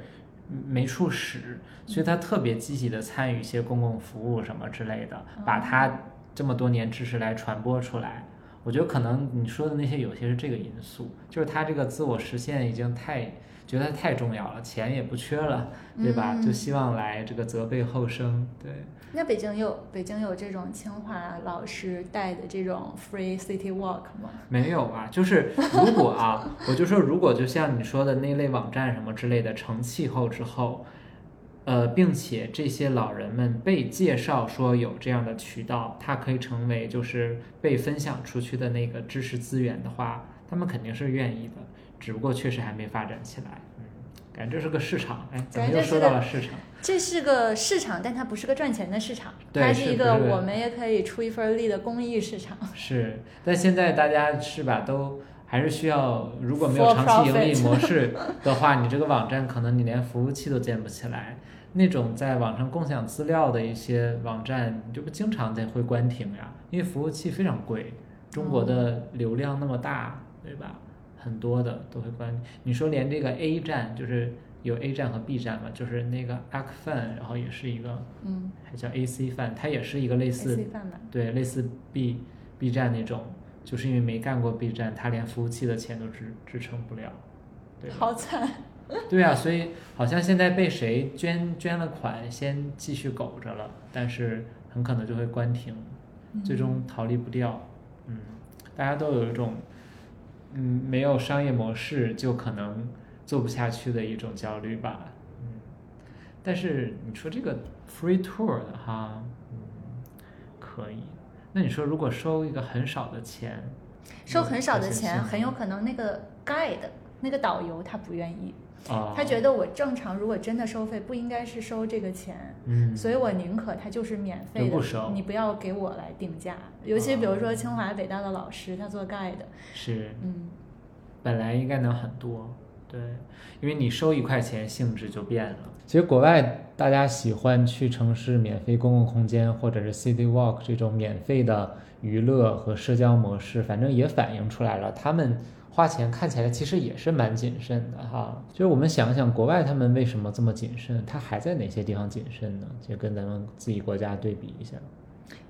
没处使，所以他特别积极的参与一些公共服务什么之类的，把他这么多年知识来传播出来。我觉得可能你说的那些有些是这个因素，就是他这个自我实现已经太。觉得太重要了，钱也不缺了，对吧？就希望来这个责备后生。对，那北京有北京有这种清华老师带的这种 free city walk 吗？没有啊，就是如果啊，我就说如果就像你说的那类网站什么之类的成气候之后，呃，并且这些老人们被介绍说有这样的渠道，它可以成为就是被分享出去的那个知识资源的话，他们肯定是愿意的。只不过确实还没发展起来，嗯，感觉这是个市场，哎，怎么又说到了市场？这是个市场，但它不是个赚钱的市场，它是一个我们也可以出一份力的公益市场。是，但现在大家是吧，都还是需要，如果没有长期盈利模式的话，你这个网站可能你连服务器都建不起来。那种在网上共享资料的一些网站，这不经常在会关停呀？因为服务器非常贵，中国的流量那么大，对吧？很多的都会关。你说连这个 A 站，就是有 A 站和 B 站嘛，就是那个 a k f a n 然后也是一个，嗯，还叫 AC Fan，它也是一个类似，对，类似 B B 站那种，就是因为没干过 B 站，他连服务器的钱都支支撑不了，对。好惨。对啊，所以好像现在被谁捐捐了款，先继续苟着了，但是很可能就会关停，最终逃离不掉。嗯，大家都有一种。嗯，没有商业模式就可能做不下去的一种焦虑吧。嗯，但是你说这个 free tour 的哈，嗯，可以。那你说如果收一个很少的钱，收很少的钱，很有可能那个 guide 那个导游他不愿意。他觉得我正常，如果真的收费，不应该是收这个钱，嗯，所以我宁可他就是免费的，你不要给我来定价。尤其比如说清华北大的老师，他做 guide，是，嗯，本来应该能很多，对，因为你收一块钱，性质就变了。其实国外大家喜欢去城市免费公共空间，或者是 city walk 这种免费的娱乐和社交模式，反正也反映出来了，他们。花钱看起来其实也是蛮谨慎的哈，就是我们想想国外他们为什么这么谨慎，他还在哪些地方谨慎呢？就跟咱们自己国家对比一下。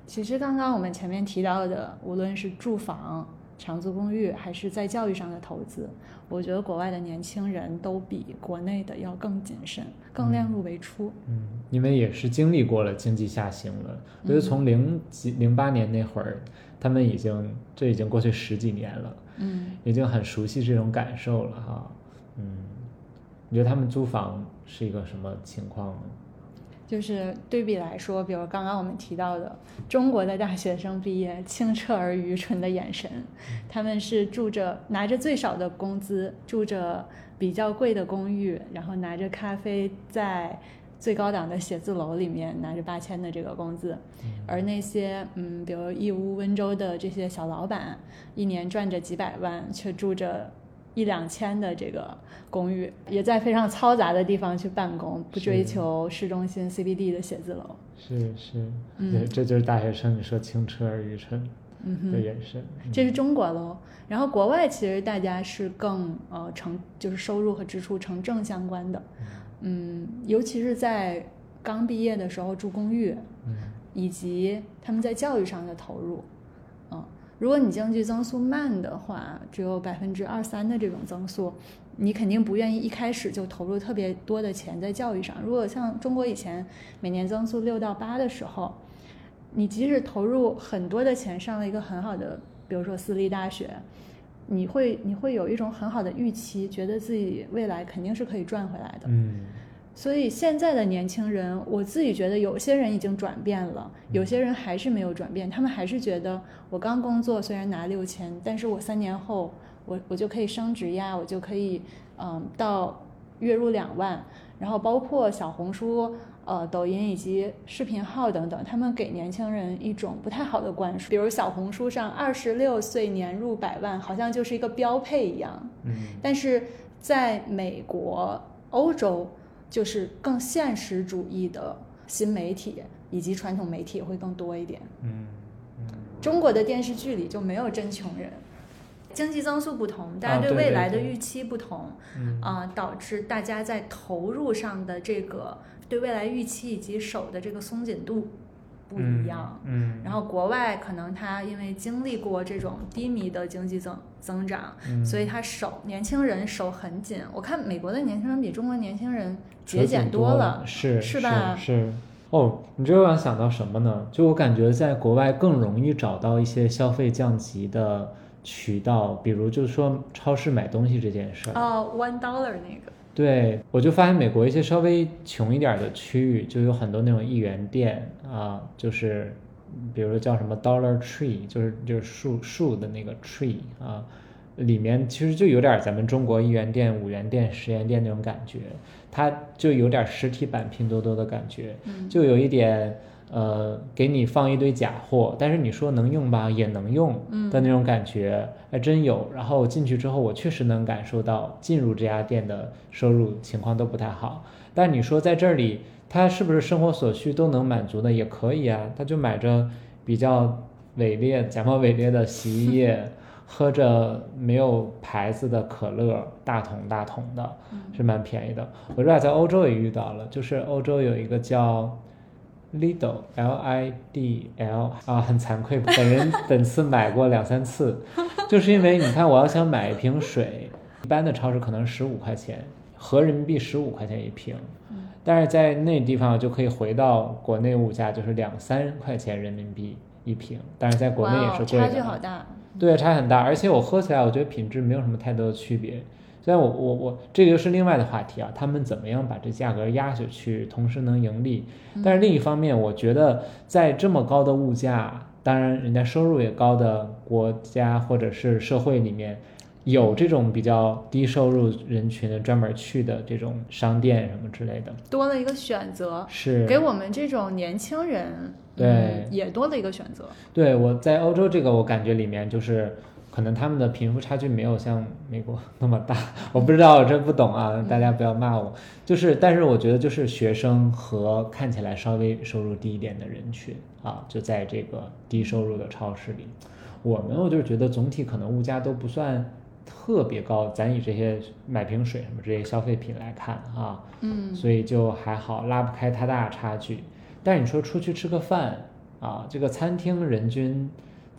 其实刚刚我们前面提到的，无论是住房、长租公寓，还是在教育上的投资，我觉得国外的年轻人都比国内的要更谨慎，更量入为出。嗯，因为也是经历过了经济下行了，所以从零几零八年那会儿，他们已经这已经过去十几年了。嗯，已经很熟悉这种感受了哈。嗯，你觉得他们租房是一个什么情况呢？就是对比来说，比如刚刚我们提到的中国的大学生毕业清澈而愚蠢的眼神，他们是住着拿着最少的工资，住着比较贵的公寓，然后拿着咖啡在。最高档的写字楼里面拿着八千的这个工资，而那些嗯，比如义乌、温州的这些小老板，一年赚着几百万，却住着一两千的这个公寓，也在非常嘈杂的地方去办公，不追求市中心 CBD 的写字楼。是是，嗯，这就是大学生你说清澈而愚蠢的眼神。这是中国喽，然后国外其实大家是更呃成，就是收入和支出成正相关的。嗯，尤其是在刚毕业的时候住公寓，嗯，以及他们在教育上的投入，嗯，如果你经济增速慢的话，只有百分之二三的这种增速，你肯定不愿意一开始就投入特别多的钱在教育上。如果像中国以前每年增速六到八的时候，你即使投入很多的钱上了一个很好的，比如说私立大学。你会你会有一种很好的预期，觉得自己未来肯定是可以赚回来的。嗯，所以现在的年轻人，我自己觉得有些人已经转变了，有些人还是没有转变。他们还是觉得我刚工作虽然拿六千，但是我三年后我我就可以升职呀，我就可以嗯到月入两万。然后包括小红书。呃，抖音以及视频号等等，他们给年轻人一种不太好的灌输，比如小红书上二十六岁年入百万，好像就是一个标配一样。嗯，但是在美国、欧洲，就是更现实主义的新媒体，以及传统媒体会更多一点。嗯嗯，中国的电视剧里就没有真穷人。经济增速不同，大家对未来的预期不同，啊，导致大家在投入上的这个对未来预期以及手的这个松紧度不一样。嗯，然后国外可能他因为经历过这种低迷的经济增增长，所以他手年轻人手很紧。我看美国的年轻人比中国年轻人节俭多了，是是吧？是。哦，你这让我想到什么呢？就我感觉在国外更容易找到一些消费降级的。渠道，比如就是说超市买东西这件事儿哦，one dollar 那个，对我就发现美国一些稍微穷一点的区域就有很多那种一元店啊，就是比如说叫什么 Dollar Tree，就是就是树树的那个 tree 啊，里面其实就有点咱们中国一元店、五元店、十元店那种感觉，它就有点实体版拼多多的感觉，就有一点。呃，给你放一堆假货，但是你说能用吧，也能用的那种感觉，还真有。然后进去之后，我确实能感受到进入这家店的收入情况都不太好。但你说在这里，他是不是生活所需都能满足的？也可以啊，他就买着比较伪劣、假冒伪劣的洗衣液，喝着没有牌子的可乐，大桶大桶的，是蛮便宜的。我这俩在欧洲也遇到了，就是欧洲有一个叫。Lidl L I D L 啊，很惭愧，本人 本次买过两三次，就是因为你看，我要想买一瓶水，一般的超市可能十五块钱，合人民币十五块钱一瓶，但是在那地方就可以回到国内物价，就是两三块钱人民币一瓶，但是在国内也是贵的，差距好大，对，差很大，而且我喝起来，我觉得品质没有什么太多的区别。虽然我我我这个又是另外的话题啊，他们怎么样把这价格压下去，同时能盈利？但是另一方面，我觉得在这么高的物价，当然人家收入也高的国家或者是社会里面，有这种比较低收入人群的专门去的这种商店什么之类的，多了一个选择，是给我们这种年轻人对也多了一个选择。对我在欧洲这个我感觉里面就是。可能他们的贫富差距没有像美国 那么大，我不知道，我真不懂啊，大家不要骂我。就是，但是我觉得就是学生和看起来稍微收入低一点的人群啊，就在这个低收入的超市里，我们我就觉得总体可能物价都不算特别高，咱以这些买瓶水什么这些消费品来看啊，嗯，所以就还好，拉不开太大差距。但你说出去吃个饭啊，这个餐厅人均。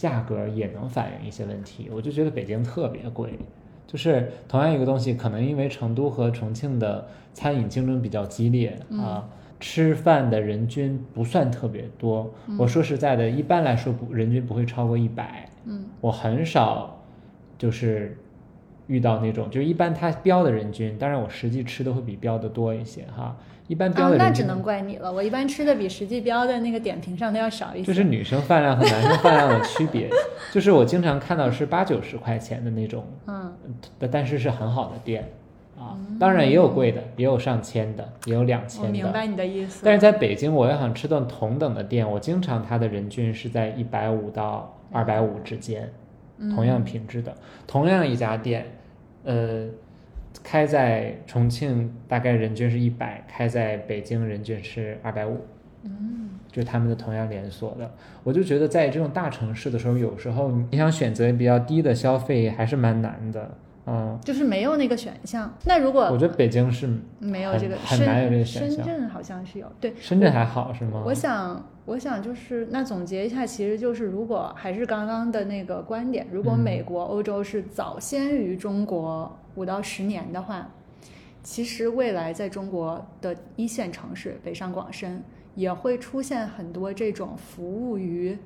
价格也能反映一些问题，我就觉得北京特别贵，就是同样一个东西，可能因为成都和重庆的餐饮竞争比较激烈啊，吃饭的人均不算特别多。我说实在的，一般来说不人均不会超过一百。嗯，我很少就是遇到那种，就一般他标的人均，当然我实际吃的会比标的多一些哈。一般标的那只能怪你了。我一般吃的比实际标的那个点评上都要少一些。就是女生饭量和男生饭量的区别，就是我经常看到是八九十块钱的那种，嗯，但是是很好的店啊。当然也有贵的，也有上千的，也有两千的。我明白你的意思。但是在北京，我要想吃顿同等的店，我经常它的人均是在一百五到二百五之间，同样品质的，同样一家店，呃。开在重庆大概人均是一百，开在北京人均是二百五，嗯，就他们的同样连锁的，我就觉得在这种大城市的时候，有时候你想选择比较低的消费还是蛮难的，嗯，就是没有那个选项。那如果我觉得北京是没有这个，很难有这个选项。深圳好像是有，对，深圳还好是吗？我想，我想就是那总结一下，其实就是如果还是刚刚的那个观点，如果美国、欧洲是早先于中国。五到十年的话，其实未来在中国的一线城市北上广深也会出现很多这种服务于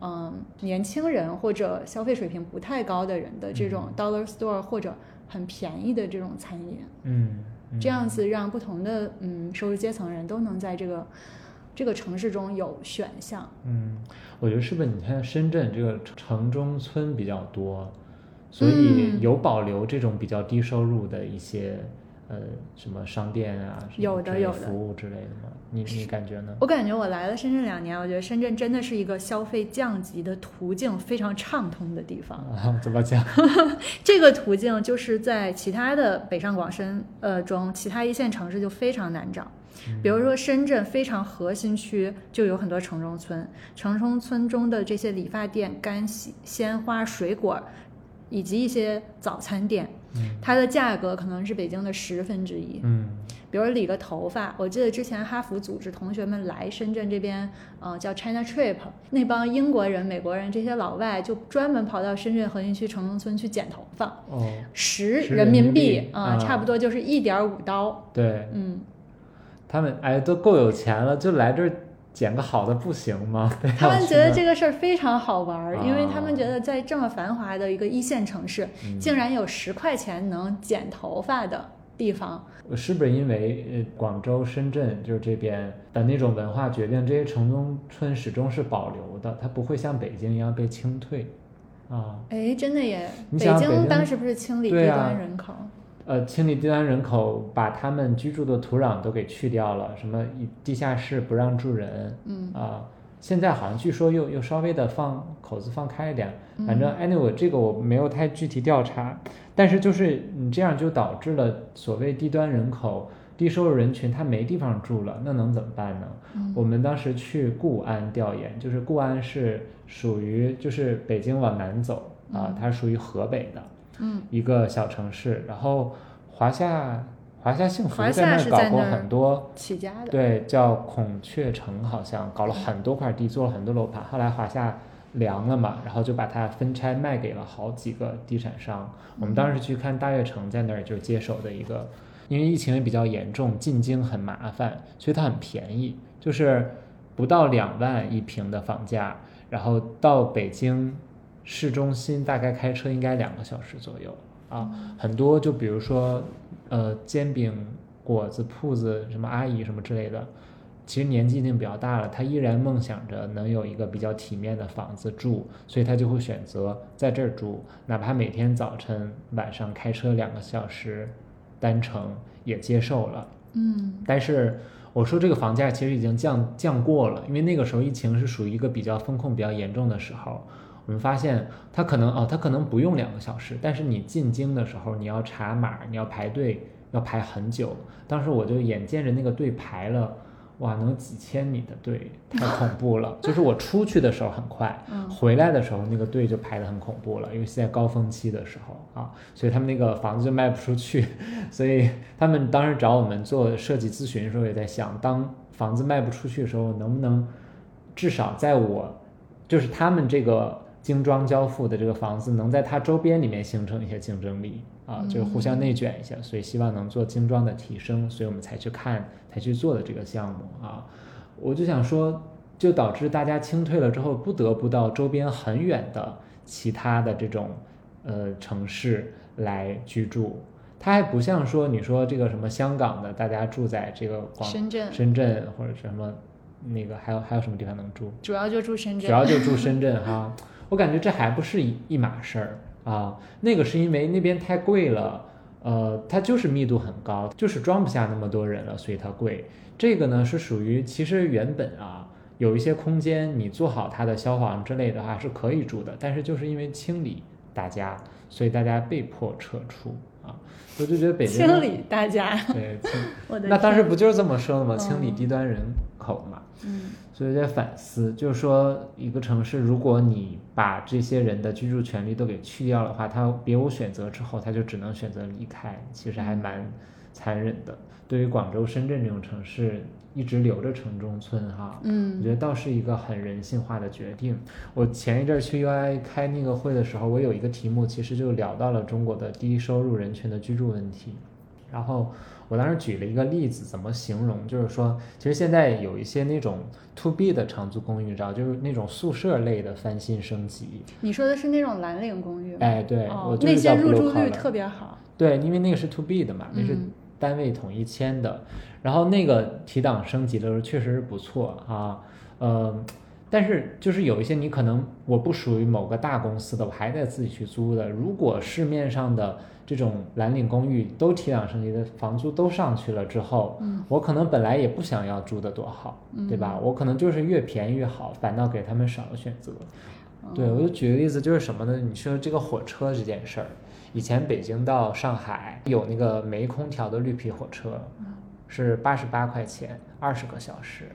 嗯年轻人或者消费水平不太高的人的这种 dollar store 或者很便宜的这种餐饮，嗯，这样子让不同的嗯收入阶层人都能在这个这个城市中有选项。嗯，我觉得是不是你看深圳这个城中村比较多？所以有保留这种比较低收入的一些呃什么商店啊，有的有的服务之类的吗？你你感觉呢？我感觉我来了深圳两年，我觉得深圳真的是一个消费降级的途径非常畅通的地方。怎么讲？这个途径就是在其他的北上广深呃中，其他一线城市就非常难找。比如说深圳非常核心区就有很多城中村，城中村中的这些理发店、干洗、鲜花、水果，以及一些早餐店，它的价格可能是北京的十分之一。嗯，比如理个头发，我记得之前哈佛组织同学们来深圳这边，呃，叫 China Trip，那帮英国人、美国人这些老外就专门跑到深圳核心区城中村去剪头发，哦，十十人人民民币啊、啊差不多就是一点五刀。对嗯，他们哎都够有钱了，就来这儿捡个好的不行吗？他们觉得这个事儿非常好玩儿，因为他们啊觉得在这么繁华的一个一线城市，嗯竟然有十块钱能剪头发的地方。是不是因为呃广州、深圳就是这边的那种文化决定，这些城中村始终是保留的，它不会像北京一样被清退啊？哎，真的耶！北京京当时不是清理低端人口？呃，清理低端人口，把他们居住的土壤都给去掉了，什么一地下室不让住人嗯啊、现在好像据说又又稍微的放口子放开一点，嗯反正 anyway 这个我没有太具体调查，但是就是你这样就导致了所谓低端人口、低收入人群他没地方住了，那能怎么办呢？嗯我们当时去固安调研，就是固安是属于就是北京往南走啊，它属于河北的。嗯一个小城市，然后华夏华夏幸福在那儿搞过很多，起家的。对，叫孔雀城，好像搞了很多块地，做了很多楼盘。后来华夏凉了嘛，然后就把它分拆卖给了好几个地产商。我们当时去看大悦城，在那儿就接手的一个，因为疫情也比较严重，进京很麻烦，所以它很便宜，就是不到两万一平的房价，然后到北京市中心大概开车应该两个小时左右啊。很多就比如说呃煎饼果子铺子什么阿姨什么之类的，其实年纪已经比较大了，她依然梦想着能有一个比较体面的房子住，所以她就会选择在这儿住，哪怕每天早晨晚上开车两个小时单程也接受了。嗯但是我说这个房价其实已经降降过了，因为那个时候疫情是属于一个比较风控比较严重的时候。我们发现它可能哦，它可能不用两个小时，但是你进京的时候你要查码，你要排队，要排很久。当时我就眼见着那个队排了，哇，能几千米的队，太恐怖了。就是我出去的时候很快，嗯回来的时候那个队就排得很恐怖了，因为是在高峰期的时候啊，所以他们那个房子就卖不出去，所以他们当时找我们做设计咨询的时候也在想，当房子卖不出去的时候，能不能至少在我就是他们这个精装交付的这个房子，能在它周边里面形成一些竞争力啊，就是互相内卷一下，所以希望能做精装的提升，所以我们才去看才去做的这个项目啊。我就想说，就导致大家清退了之后，不得不到周边很远的其他的这种呃城市来居住。它还不像说你说这个什么香港的，大家住在这个广深圳深圳或者什么那个还有还有什么地方能住？主要就住深圳。主要就住深圳哈。我感觉这还不是一一码事儿啊，那个是因为那边太贵了，呃，它就是密度很高，就是装不下那么多人了，所以它贵。这个呢是属于其实原本啊有一些空间，你做好它的消防之类的话是可以住的，但是就是因为清理大家，所以大家被迫撤出啊。我就觉得北京清理大家，对清，我的那当时不就是这么说的吗？嗯清理低端人口嘛。嗯所以在反思，就是说，一个城市，如果你把这些人的居住权利都给去掉的话，他别无选择之后，他就只能选择离开，其实还蛮残忍的。对于广州、深圳这种城市，一直留着城中村哈，嗯我嗯觉得倒是一个很人性化的决定。我前一阵儿去 UI 开那个会的时候，我有一个题目，其实就聊到了中国的低收入人群的居住问题。然后我当时举了一个例子，怎么形容？就是说，其实现在有一些那种 to B 的长租公寓，你知道，就是那种宿舍类的翻新升级。你说的是那种蓝领公寓吗？哎，对，哦我，就是叫那些入住率特别好。对，因为那个是 to B 的嘛，那是嗯单位统一签的。然后那个提档升级的时候确实是不错啊，呃，但是就是有一些你可能我不属于某个大公司的，我还得自己去租的。如果市面上的这种蓝领公寓都提档升级的房租都上去了之后，嗯我可能本来也不想要住的多好，对吧？我可能就是越便宜越好，反倒给他们少了选择。对，我就举个例子，就是什么呢？你说这个火车这件事儿，以前北京到上海有那个没空调的绿皮火车，是八十八块钱二十个小时，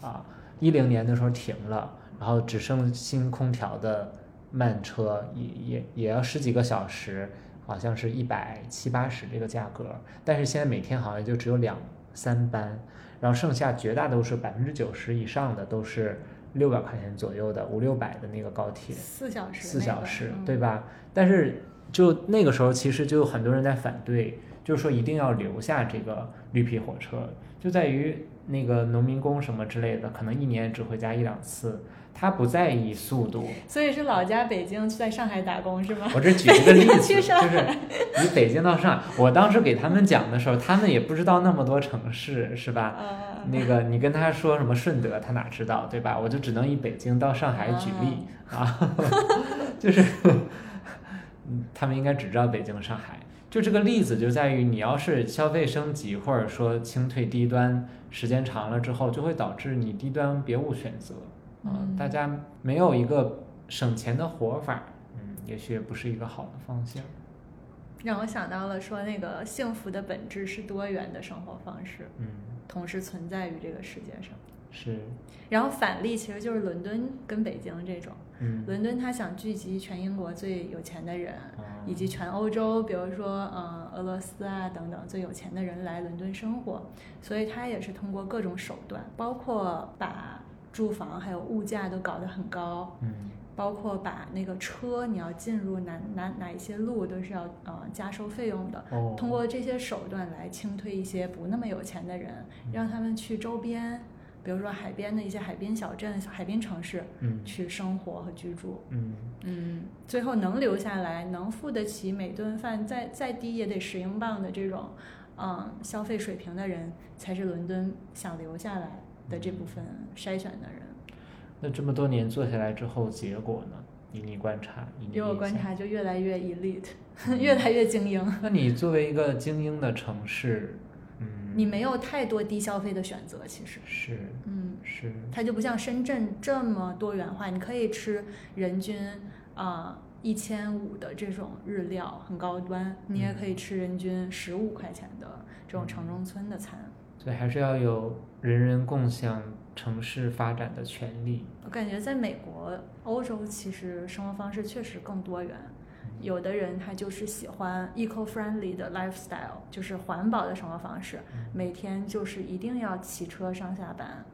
啊，一零年的时候停了，然后只剩新空调的慢车也也也要十几个小时，好像是一百七八十这个价格，但是现在每天好像就只有两三班，然后剩下绝大多数百分之九十以上的都是六百块钱左右的五六百的那个高铁，四小时，四小时，对吧？但是就那个时候，其实就有很多人在反对。就是说，一定要留下这个绿皮火车，就在于那个农民工什么之类的，可能一年只回家一两次，他不在意速度。所以是老家北京在上海打工是吗？我这举一个例子，就是你北京到上海，我当时给他们讲的时候，他们也不知道那么多城市，是吧？那个你跟他说什么顺德，他哪知道，对吧？我就只能以北京到上海举例啊，就是，他们应该只知道北京、上海。就这个例子就在于，你要是消费升级，或者说清退低端，时间长了之后，就会导致你低端别无选择，嗯，大家没有一个省钱的活法，嗯，也许也不是一个好的方向。让我想到了说，那个幸福的本质是多元的生活方式，嗯，同时存在于这个世界上。是，然后反例其实就是伦敦跟北京这种，嗯，伦敦他想聚集全英国最有钱的人，以及全欧洲，比如说嗯俄罗斯啊等等最有钱的人来伦敦生活，所以他也是通过各种手段，包括把住房还有物价都搞得很高，嗯，包括把那个车你要进入哪哪哪一些路都是要呃加收费用的，通过这些手段来清退一些不那么有钱的人，让他们去周边。比如说海边的一些海滨小镇、海滨城市，嗯，去生活和居住，嗯嗯，最后能留下来、能付得起每顿饭再再低也得十英镑的这种，嗯，消费水平的人，才是伦敦想留下来的这部分筛选的人。那这么多年做下来之后，结果呢？以你观察，以我观察，就越来越 elite，越来越精英。那你作为一个精英的城市？你没有太多低消费的选择，其实是，嗯，是，它就不像深圳这么多元化，你可以吃人均啊一千五的这种日料，很高端，你也可以吃人均十五块钱的这种城中村的餐。所以还是要有人人共享城市发展的权利。我感觉在美国、欧洲，其实生活方式确实更多元。有的人他就是喜欢 eco-friendly 的 lifestyle，就是环保的生活方式，每天就是一定要骑车上下班，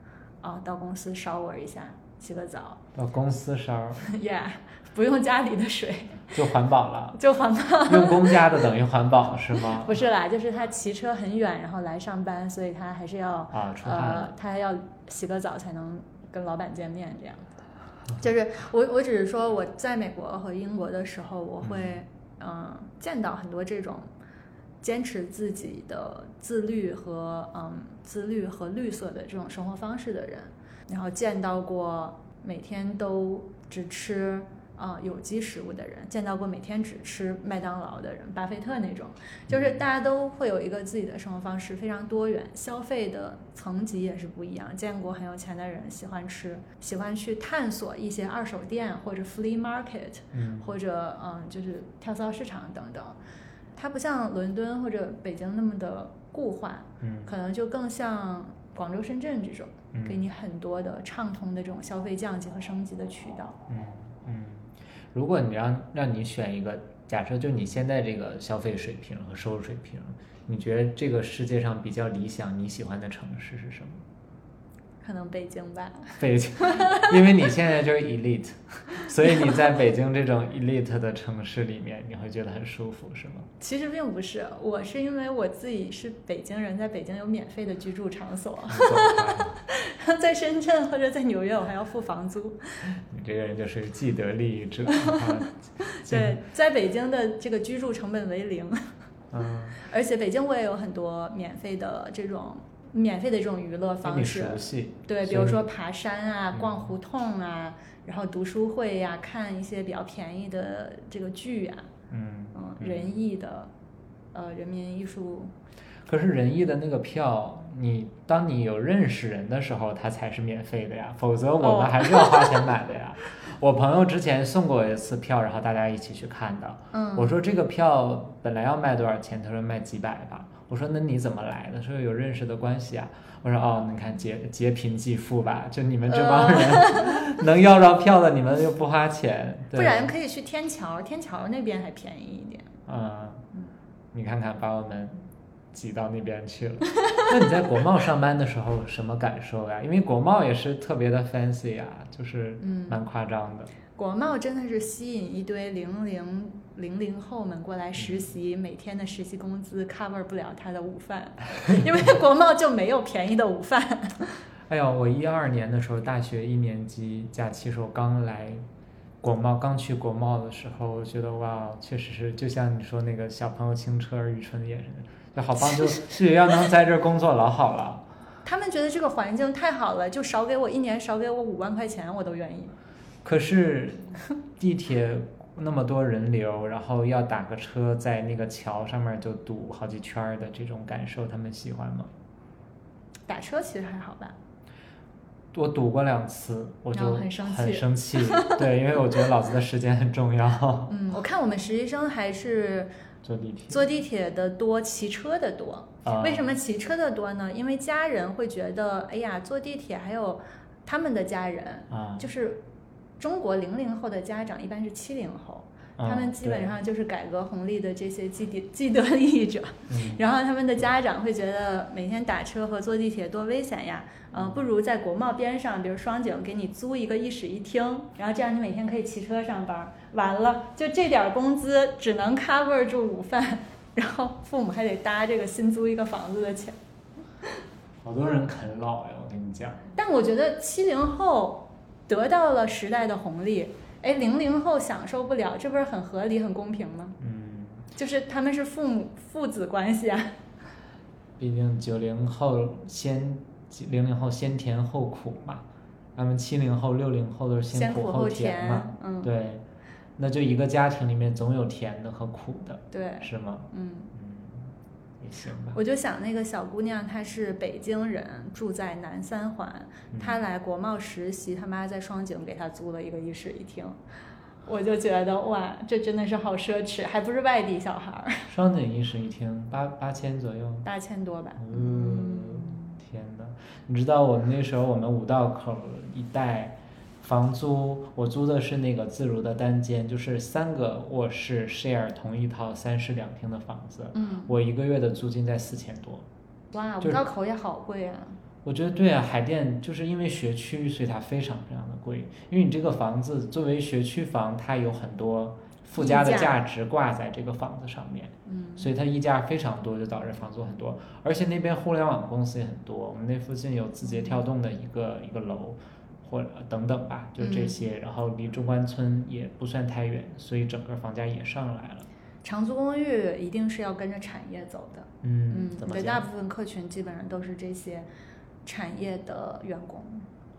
啊，到公司 shower 一下，洗个澡。到公司 shower。Yeah，不用家里的水。就环保了。就环保。用公家的等于环保是吗？不是啦，就是他骑车很远，然后来上班，所以他还是要啊，呃，他要洗个澡才能跟老板见面这样。就是我，我只是说我在美国和英国的时候，我会嗯见到很多这种坚持自己的自律和嗯自律和绿色的这种生活方式的人，然后见到过每天都只吃。啊，有机食物的人见到过每天只吃麦当劳的人，巴菲特那种，就是大家都会有一个自己的生活方式，非常多元，消费的层级也是不一样。见过很有钱的人喜欢吃，喜欢去探索一些二手店或者 flea market，嗯，或者嗯就是跳蚤市场等等。它不像伦敦或者北京那么的固化，嗯，可能就更像广州、深圳这种，给你很多的畅通的这种消费降级和升级的渠道，嗯嗯。如果你让让你选一个，假设就你现在这个消费水平和收入水平，你觉得这个世界上比较理想你喜欢的城市是什么？可能北京吧。北京，因为你现在就是 elite，所以你在北京这种 elite 的城市里面，你会觉得很舒服，是吗？其实并不是，我是因为我自己是北京人，在北京有免费的居住场所，在深圳或者在纽约我还要付房租。你这个人就是既得利益者。对，在北京的这个居住成本为零。嗯。而且北京我也有很多免费的这种。免费的这种娱乐方式，对，比如说爬山啊、逛胡同啊，然后读书会呀、看一些比较便宜的这个剧啊，嗯嗯，仁义的，呃，人民艺术。可是仁义的那个票，你当你有认识人的时候，它才是免费的呀，否则我们还是要花钱买的呀。我朋友之前送过一次票，然后大家一起去看的。嗯，我说这个票本来要卖多少钱？他说卖几百吧。我说那你怎么来的？说有认识的关系啊。我说哦，你看劫劫贫济富吧，就你们这帮人 能要着票的，你们又不花钱，不然可以去天桥，天桥那边还便宜一点。嗯，你看看把我们挤到那边去了。那你在国贸上班的时候什么感受呀？因为国贸也是特别的 fancy 啊，就是蛮夸张的。国贸真的是吸引一堆零零零零后们过来实习，每天的实习工资 cover 不了他的午饭，因为国贸就没有便宜的午饭。哎呦，我一二年的时候，大学一年级假期时候刚来国贸，刚去国贸的时候，我觉得哇，确实是就像你说那个小朋友清澈而愚蠢的眼神，就好棒，就 就要能在这儿工作老好了。他们觉得这个环境太好了，就少给我一年，少给我五万块钱，我都愿意。可是地铁那么多人流，然后要打个车在那个桥上面就堵好几圈的这种感受，他们喜欢吗？打车其实还好吧。我堵过两次，我就很生气。对，因为我觉得老子的时间很重要。嗯，我看我们实习生还是坐地铁，坐地铁的多，骑车的多。为什么骑车的多呢？因为家人会觉得，哎呀，坐地铁还有他们的家人，就是。中国零零后的家长一般是七零后，他们基本上就是改革红利的这些既得既得利益者，然后他们的家长会觉得每天打车和坐地铁多危险呀，嗯，不如在国贸边上，比如双井给你租一个一室一厅，然后这样你每天可以骑车上班，完了就这点工资只能 cover 住午饭，然后父母还得搭这个新租一个房子的钱。好多人啃老呀，我跟你讲。但我觉得七零后。得到了时代的红利，哎，零零后享受不了，这不是很合理、很公平吗？嗯，就是他们是父母父子关系啊。毕竟九零后先零零后先甜后苦嘛，咱们七零后、六零后都是先苦后甜嘛。嗯，对，那就一个家庭里面总有甜的和苦的，对，是吗？嗯。我就想那个小姑娘，她是北京人，住在南三环，她来国贸实习，她妈在双井给她租了一个一室一厅，我就觉得哇，这真的是好奢侈，还不是外地小孩儿。双井一室一厅八八千左右，八千多吧。嗯，天哪！你知道我们那时候我们五道口一带。房租我租的是那个自如的单间，就是三个卧室 share 同一套三室两厅的房子。嗯，我一个月的租金在四千多。哇，五道口也好贵啊！我觉得对啊，海淀就是因为学区，所以它非常非常的贵。因为你这个房子作为学区房，它有很多附加的价值挂在这个房子上面。嗯，所以它溢价非常多，就导致房租很多。而且那边互联网公司也很多，我们那附近有字节跳动的一个一个楼。或者等等吧，就这些，然后离中关村也不算太远，所以整个房价也上来了。长租公寓一定是要跟着产业走的，嗯，对，大部分客群基本上都是这些产业的员工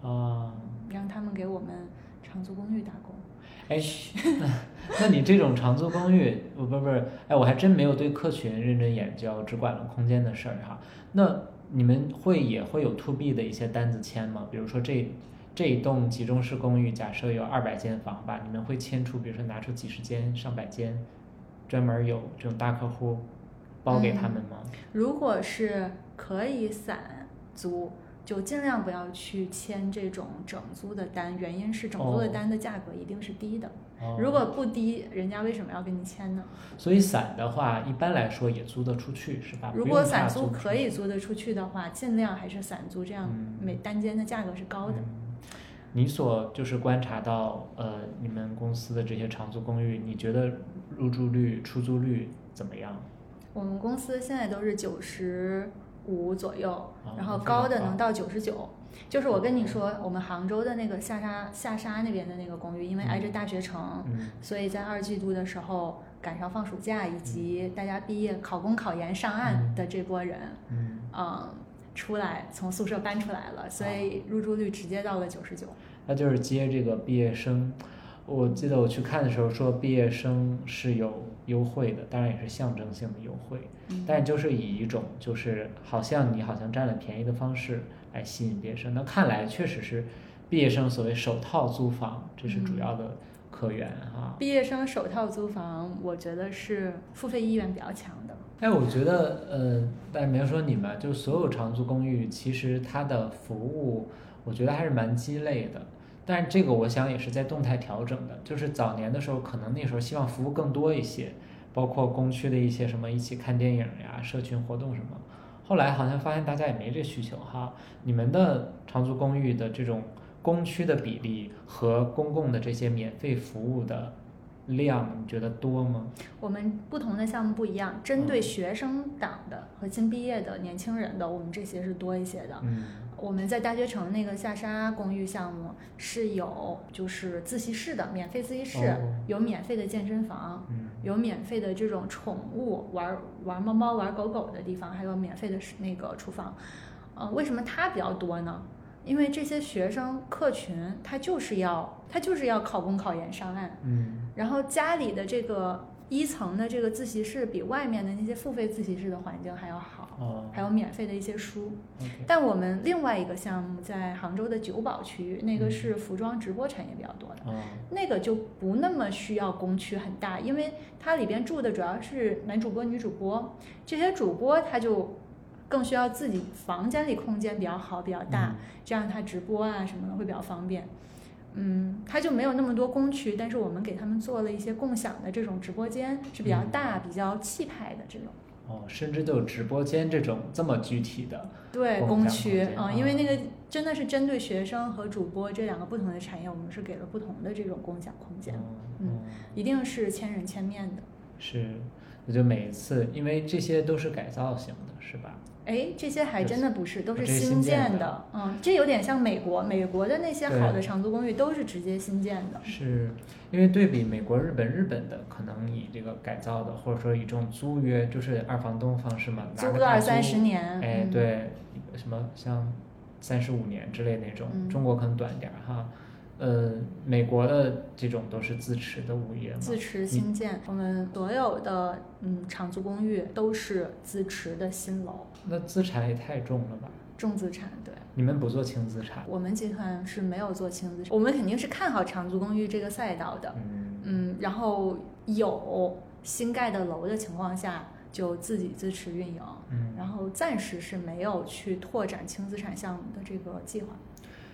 啊，让他们给我们长租公寓打工。哎，那你这种长租公寓，不不不是，哎，我还真没有对客群认真研究，只管了空间的事儿哈。那你们会也会有 to B 的一些单子签吗？比如说这。这一栋集中式公寓，假设有二百间房吧，你们会迁出，比如说拿出几十间、上百间，专门有这种大客户包给他们吗？如果是可以散租，就尽量不要去签这种整租的单，原因是整租的单的价格一定是低的。如果不低，人家为什么要跟你签呢？所以散的话，一般来说也租得出去，是吧？如果散租可以租得出去的话，尽量还是散租，这样每单间的价格是高的。你所就是观察到，呃，你们公司的这些长租公寓，你觉得入住率、出租率怎么样？我们公司现在都是九十五左右，然后高的能到九十九。就是我跟你说，我们杭州的那个下沙下沙那边的那个公寓，因为挨着大学城，所以在二季度的时候赶上放暑假，以及大家毕业考公考研上岸的这波人，嗯。出来从宿舍搬出来了，所以入住率直接到了九十九。那就是接这个毕业生，我记得我去看的时候说毕业生是有优惠的，当然也是象征性的优惠，但就是以一种就是好像你好像占了便宜的方式来吸引毕业生。那看来确实是毕业生所谓首套租房，这是主要的客源哈。毕业生首套租房，我觉得是付费意愿比较强的。哎，我觉得，呃，但没有说你们，就是所有长租公寓，其实它的服务，我觉得还是蛮鸡肋的。但是这个我想也是在动态调整的，就是早年的时候，可能那时候希望服务更多一些，包括工区的一些什么一起看电影呀、社群活动什么。后来好像发现大家也没这需求哈。你们的长租公寓的这种公区的比例和公共的这些免费服务的。量你觉得多吗？我们不同的项目不一样，针对学生党的和新毕业的年轻人的，我们这些是多一些的。嗯，我们在大学城那个下沙公寓项目是有就是自习室的，免费自习室，有免费的健身房，有免费的这种宠物玩玩猫猫玩狗狗的地方，还有免费的那个厨房。呃，为什么它比较多呢？因为这些学生客群，他就是要他就是要考公考研上岸，嗯，然后家里的这个一层的这个自习室比外面的那些付费自习室的环境还要好，哦，还有免费的一些书。但我们另外一个项目在杭州的九堡区域，那个是服装直播产业比较多的，那个就不那么需要工区很大，因为它里边住的主要是男主播、女主播，这些主播他就。更需要自己房间里空间比较好、比较大，这样他直播啊什么的会比较方便。嗯，他就没有那么多工区，但是我们给他们做了一些共享的这种直播间，是比较大、比较气派的这种。哦，甚至都有直播间这种这么具体的对工区啊，因为那个真的是针对学生和主播这两个不同的产业，我们是给了不同的这种共享空间。嗯，一定是千人千面的。是，我就每一次，因为这些都是改造型的，是吧？哎，这些还真的不是，都是新建的。嗯，这有点像美国，美国的那些好的长租公寓都是直接新建的。是因为对比美国、日本，日本的可能以这个改造的，或者说以这种租约，就是二房东方式嘛，租个二三十年。哎，对，什么像三十五年之类那种，中国可能短点儿哈。呃，美国的这种都是自持的物业，自持新建。我们所有的嗯长租公寓都是自持的新楼。那资产也太重了吧？重资产，对。你们不做轻资产？我们集团是没有做轻资产，我们肯定是看好长租公寓这个赛道的。嗯嗯，然后有新盖的楼的情况下，就自己自持运营。嗯，然后暂时是没有去拓展轻资产项目的这个计划。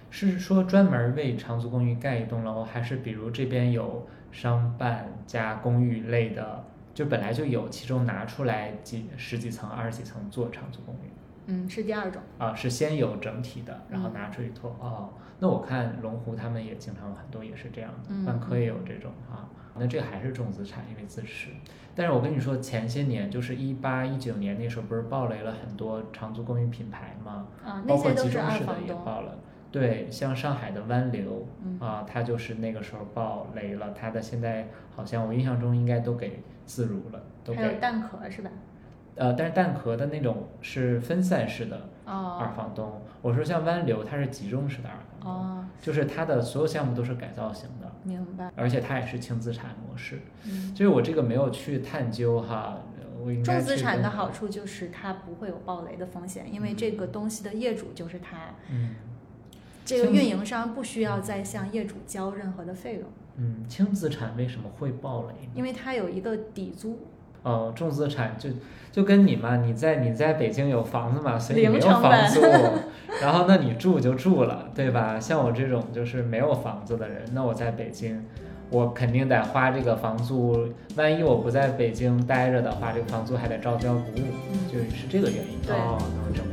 是说专门为长租公寓盖一栋楼，还是比如这边有商办加公寓类的，就本来就有，其中拿出来几十几层、二十几层做长租公寓？嗯，是第二种啊，是先有整体的，然后拿出一坨。哦，那我看龙湖他们也经常有很多也是这样的，万科也有这种啊。那这个还是重资产，因为自持。但是我跟你说，前些年就是一八一九年那时候，不是暴雷了很多长租公寓品牌吗？啊，包括集中式的也爆了。对，像上海的湾流啊，它就是那个时候爆雷了。它的现在好像我印象中应该都给自如了，都给。还有蛋壳是吧？呃，但是蛋壳的那种是分散式的二房东。我说像湾流，它是集中式的二房东。哦。就是它的所有项目都是改造型的。明白。而且它也是轻资产模式。嗯。就是我这个没有去探究哈，我应该。重资产的好处就是它不会有爆雷的风险，因为这个东西的业主就是它。嗯。这个运营商不需要再向业主交任何的费用。嗯，轻资产为什么会爆雷？因为它有一个底租。哦，重资产就就跟你嘛，你在你在北京有房子嘛，所以没有房租，然后那你住就住了，对吧？像我这种就是没有房子的人，那我在北京，我肯定得花这个房租。万一我不在北京待着的话，这个房租还得照交不误，就是这个原因。哦，能这么。